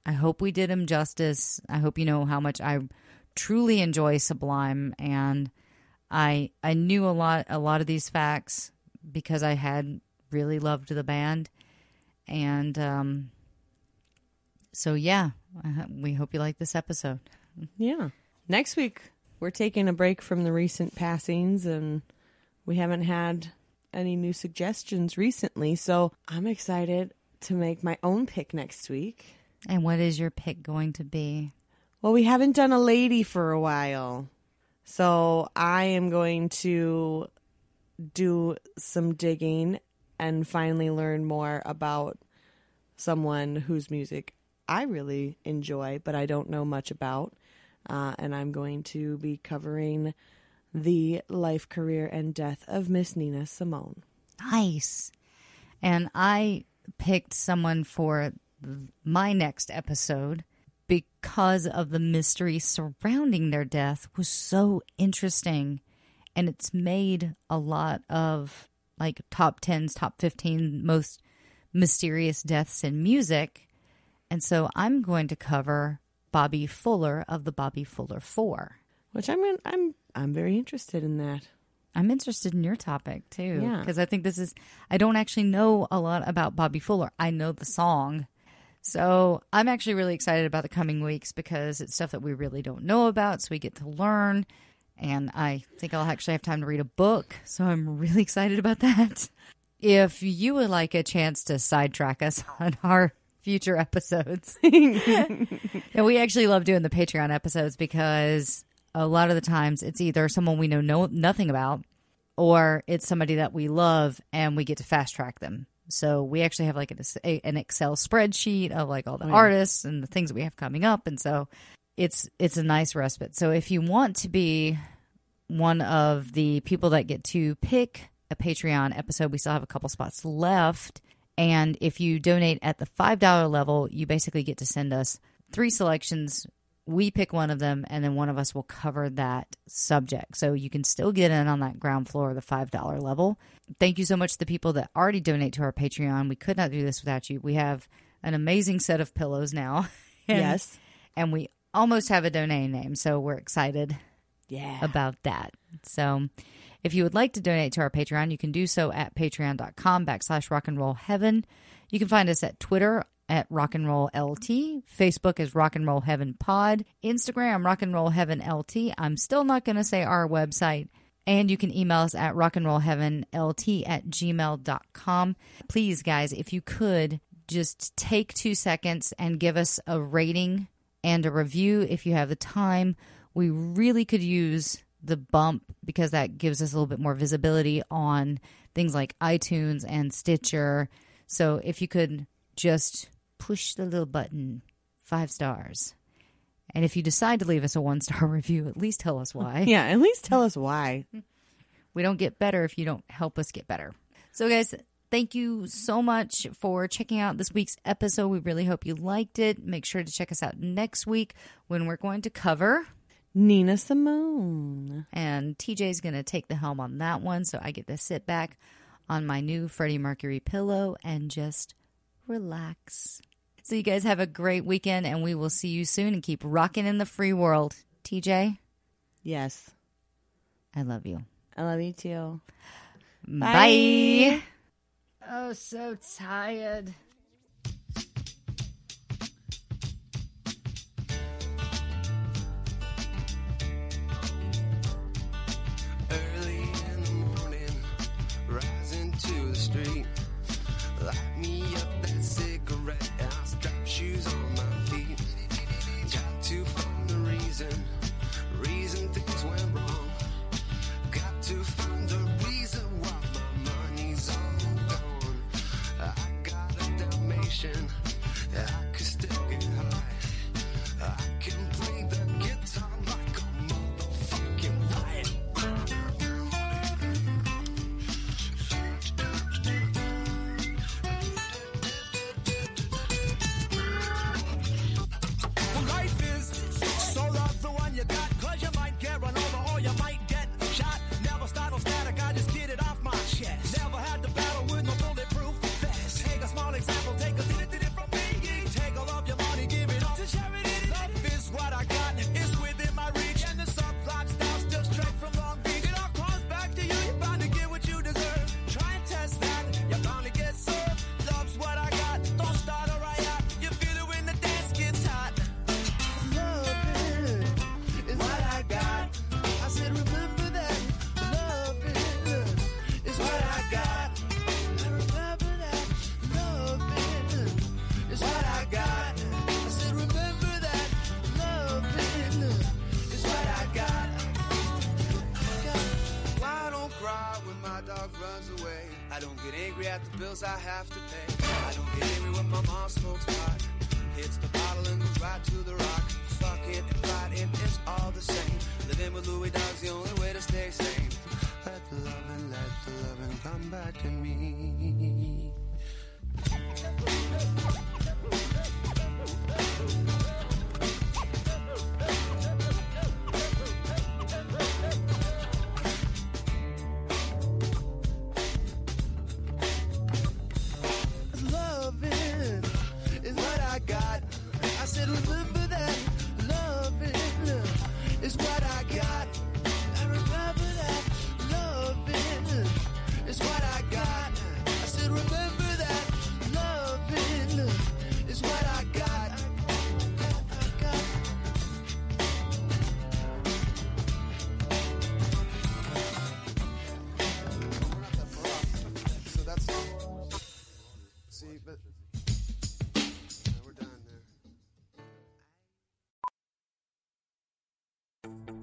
I hope we did him justice. I hope you know how much I truly enjoy Sublime, and I I knew a lot a lot of these facts because I had really loved the band, and um, so yeah, we hope you like this episode. Yeah. Next week, we're taking a break from the recent passings and we haven't had any new suggestions recently. So I'm excited to make my own pick next week. And what is your pick going to be? Well, we haven't done a lady for a while. So I am going to do some digging and finally learn more about someone whose music I really enjoy, but I don't know much about. Uh, and I'm going to be covering the life, career, and death of Miss Nina Simone. Nice. And I picked someone for my next episode because of the mystery surrounding their death was so interesting and it's made a lot of like top 10s, top 15 most mysterious deaths in music. And so I'm going to cover Bobby Fuller of the Bobby Fuller 4. Which I'm gonna, I'm I'm very interested in that. I'm interested in your topic too. Yeah. Because I think this is, I don't actually know a lot about Bobby Fuller. I know the song. So I'm actually really excited about the coming weeks because it's stuff that we really don't know about. So we get to learn. And I think I'll actually have time to read a book. So I'm really excited about that. If you would like a chance to sidetrack us on our future episodes, and we actually love doing the Patreon episodes because a lot of the times it's either someone we know no, nothing about or it's somebody that we love and we get to fast track them. So we actually have like an, an Excel spreadsheet of like all the oh, artists and the things that we have coming up, and so it's it's a nice respite. So if you want to be one of the people that get to pick a Patreon episode, we still have a couple spots left. And if you donate at the $5 level, you basically get to send us three selections. We pick one of them, and then one of us will cover that subject. So you can still get in on that ground floor of the $5 level. Thank you so much to the people that already donate to our Patreon. We could not do this without you. We have an amazing set of pillows now. And- yes. and we almost have a domain name, so we're excited Yeah. about that. So if you would like to donate to our Patreon, you can do so at patreon.com backslash rock and roll heaven. You can find us at Twitter at rock and roll LT. Facebook is rock and roll heaven pod. Instagram, rock and roll heaven LT. I'm still not going to say our website. And you can email us at rock and roll heaven LT at gmail.com. Please, guys, if you could just take two seconds and give us a rating and a review if you have the time. We really could use the bump because that gives us a little bit more visibility on things like iTunes and Stitcher. So if you could just push the little button, five stars. And if you decide to leave us a one star review, at least tell us why. Yeah, at least tell us why. We don't get better if you don't help us get better. So, guys, thank you so much for checking out this week's episode. We really hope you liked it. Make sure to check us out next week when we're going to cover. Nina Simone. And TJ's going to take the helm on that one. So I get to sit back on my new Freddie Mercury pillow and just relax. So, you guys have a great weekend, and we will see you soon and keep rocking in the free world. TJ, Yes. I love you. I love you too. Bye. Oh, so tired. The bills I have to